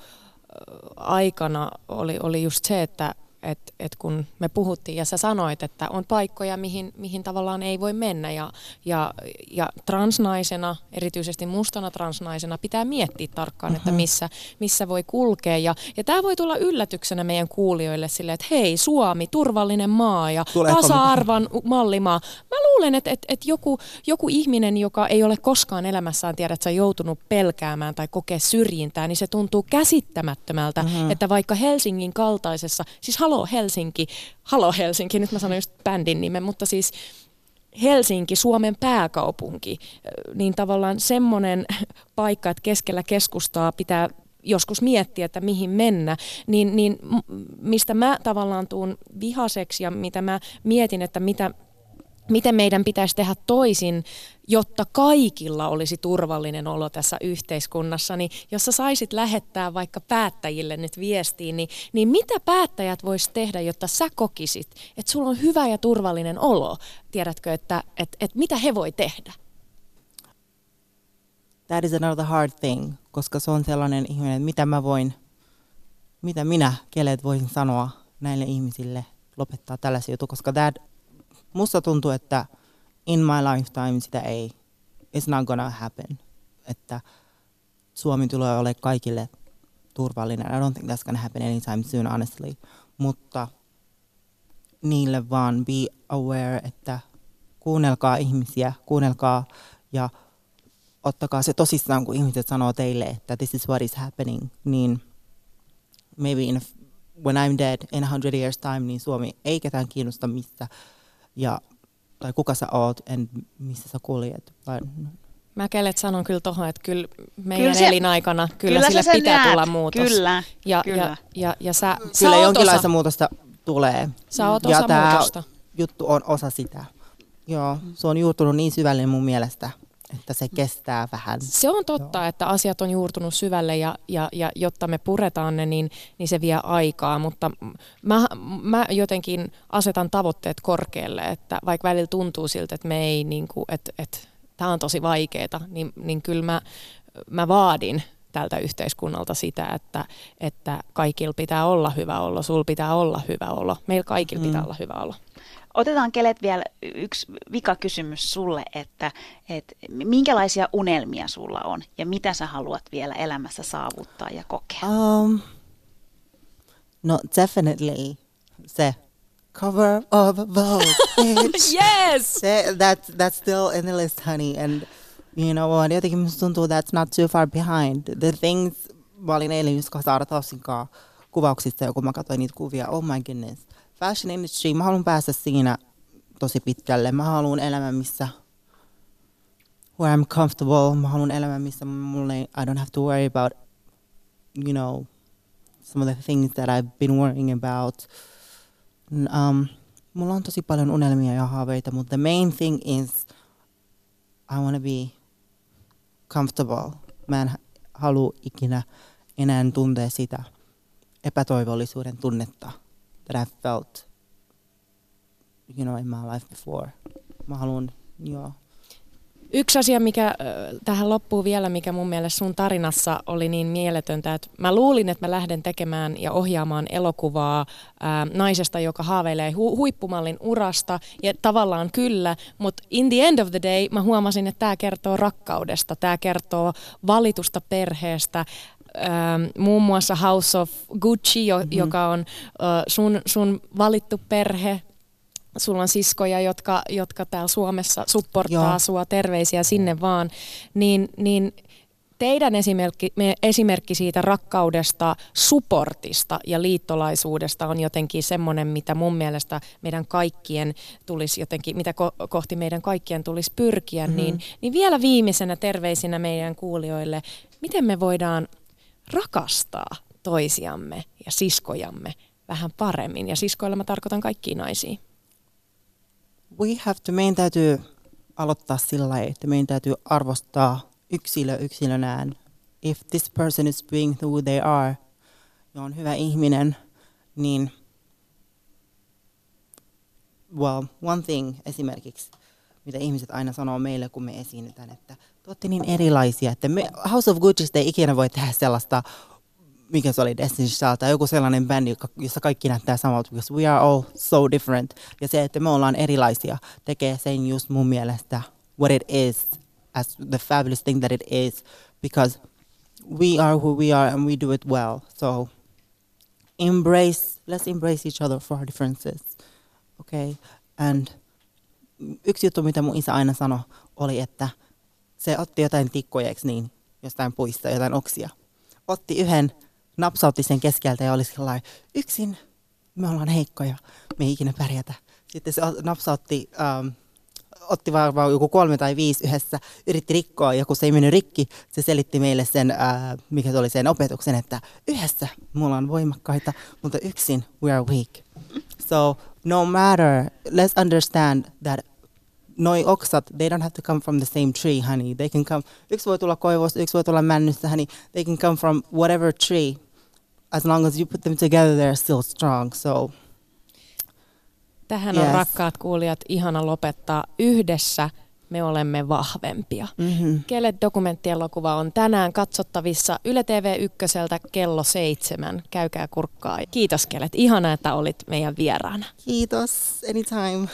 aikana oli, oli just se, että että et kun me puhuttiin ja sä sanoit, että on paikkoja, mihin, mihin tavallaan ei voi mennä ja, ja, ja transnaisena, erityisesti mustana transnaisena, pitää miettiä tarkkaan, että missä, missä voi kulkea. Ja, ja tämä voi tulla yllätyksenä meidän kuulijoille silleen, että hei, Suomi, turvallinen maa ja tasa-arvan mallimaa. Mä luulen, että, että, että joku, joku ihminen, joka ei ole koskaan elämässään tiedä, että sä joutunut pelkäämään tai kokea syrjintää, niin se tuntuu käsittämättömältä, uh-huh. että vaikka Helsingin kaltaisessa, siis Halo Helsinki, Halo Helsinki, nyt mä sanon just bändin nimen, mutta siis Helsinki, Suomen pääkaupunki, niin tavallaan semmoinen paikka, että keskellä keskustaa pitää joskus miettiä, että mihin mennä, niin, niin mistä mä tavallaan tuun vihaseksi ja mitä mä mietin, että mitä miten meidän pitäisi tehdä toisin, jotta kaikilla olisi turvallinen olo tässä yhteiskunnassa, niin jos sä saisit lähettää vaikka päättäjille nyt viestiin, niin, niin mitä päättäjät vois tehdä, jotta sä kokisit, että sulla on hyvä ja turvallinen olo? Tiedätkö, että, että, että mitä he voi tehdä? That is another hard thing, koska se on sellainen ihminen, että mitä mä voin, mitä minä, kelet voisin sanoa näille ihmisille lopettaa tällaisia juttuja, koska that, musta tuntuu, että in my lifetime sitä ei, it's not gonna happen. Että Suomi tulee olemaan kaikille turvallinen. I don't think that's gonna happen anytime soon, honestly. Mutta niille vaan be aware, että kuunnelkaa ihmisiä, kuunnelkaa ja ottakaa se tosissaan, kun ihmiset sanoo teille, että this is what is happening, niin maybe in a, when I'm dead in a hundred years time, niin Suomi ei ketään kiinnosta missä ja tai kuka sä oot ja missä sä kuljet. Mä Kellet sanon kyllä tuohon, että kyllä meidän kyllä se, elinaikana kyllä, kyllä sille pitää näet. tulla muutos. Kyllä, ja, kyllä. Ja, ja, ja sä, kyllä sä jonkinlaista osa. muutosta tulee. Sä oot ja osa muutosta. juttu on osa sitä. Joo, se on juurtunut niin syvälle mun mielestä, että se kestää vähän. Se on totta, Joo. että asiat on juurtunut syvälle ja, ja, ja jotta me puretaan ne, niin, niin se vie aikaa, mutta mä, mä jotenkin asetan tavoitteet korkealle, että vaikka välillä tuntuu siltä, että me ei, niin kuin, että, että tämä on tosi vaikeaa, niin, niin kyllä mä, mä vaadin tältä yhteiskunnalta sitä, että, että kaikilla pitää olla hyvä olo, sul pitää olla hyvä olo, meillä kaikilla mm. pitää olla hyvä olo. Otetaan Kelet vielä yksi kysymys sulle, että, että minkälaisia unelmia sulla on ja mitä sä haluat vielä elämässä saavuttaa ja kokea? Um, no definitely se cover of Vogue. [LAUGHS] yes! Se, that's, that's still in the list, honey. And you know what, jotenkin musta tuntuu that's not too far behind. The things, mä olin eilen just Saara Tossinkaan kuvauksissa, ja kun mä katsoin niitä kuvia, oh my goodness fashion industry, mä haluan päästä siinä tosi pitkälle. Mä haluan elämä, missä where I'm comfortable. Mä haluan elämä, missä mulle, I don't have to worry about, you know, some of the things that I've been worrying about. Um, mulla on tosi paljon unelmia ja haaveita, mutta the main thing is I want to be comfortable. Mä en halua ikinä enää tuntea sitä epätoivollisuuden tunnetta that I've felt, you know, in my life before. Mä haluan, joo. Yksi asia, mikä tähän loppuu vielä, mikä mun mielestä sun tarinassa oli niin mieletöntä, että mä luulin, että mä lähden tekemään ja ohjaamaan elokuvaa ää, naisesta, joka haaveilee hu- huippumallin urasta, ja tavallaan kyllä, mutta in the end of the day mä huomasin, että tämä kertoo rakkaudesta, tämä kertoo valitusta perheestä, ähm, muun muassa House of Gucci, jo, mm-hmm. joka on äh, sun, sun valittu perhe. Sulla on siskoja, jotka, jotka täällä Suomessa supporttaa Joo. sua, terveisiä sinne vaan. Niin, niin teidän esimerkki, esimerkki siitä rakkaudesta, supportista ja liittolaisuudesta on jotenkin semmoinen, mitä mun mielestä meidän kaikkien tulisi jotenkin, mitä ko- kohti meidän kaikkien tulisi pyrkiä, mm-hmm. niin, niin vielä viimeisenä terveisinä meidän kuulijoille, miten me voidaan rakastaa toisiamme ja siskojamme vähän paremmin. Ja siskoilla mä tarkoitan kaikkia naisia. We have to, meidän täytyy aloittaa sillä lailla, että meidän täytyy arvostaa yksilö yksilönään. If this person is being who they are ja on hyvä ihminen, niin well, one thing esimerkiksi, mitä ihmiset aina sanoo meille, kun me esiinnytään, että te olette niin erilaisia, että me House of Gucciista ei ikinä voi tehdä sellaista, mikä se oli Destiny's Child, tai joku sellainen bändi, jossa kaikki näyttää samalta, because we are all so different. Ja se, että me ollaan erilaisia, tekee sen just mun mielestä what it is, as the fabulous thing that it is, because we are who we are and we do it well. So embrace, let's embrace each other for our differences. Okay? And yksi juttu, mitä mun isä aina sanoi, oli, että se otti jotain tikkoja, niin, jostain puista, jotain oksia. Otti yhden, napsautti sen keskeltä ja oli sellainen, yksin me ollaan heikkoja, me ei ikinä pärjätä. Sitten se napsautti, ähm, otti vaan joku kolme tai viisi yhdessä, yritti rikkoa ja kun se ei mennyt rikki, se selitti meille sen, äh, mikä se oli sen opetuksen, että yhdessä me ollaan voimakkaita, mutta yksin we are weak. So no matter, let's understand that noi oksat, they don't have to come from the same tree, honey. They can come, yksi voi tulla koivosta, yksi voi tulla männystä, honey. They can come from whatever tree. As long as you put them together, they're still strong. So, Tähän yes. on rakkaat kuulijat ihana lopettaa yhdessä me olemme vahvempia. Mm-hmm. Kelet dokumenttielokuva on tänään katsottavissa Yle TV ykköseltä kello seitsemän. Käykää kurkkaa. Kiitos Kelet, ihana, että olit meidän vieraana. Kiitos, anytime.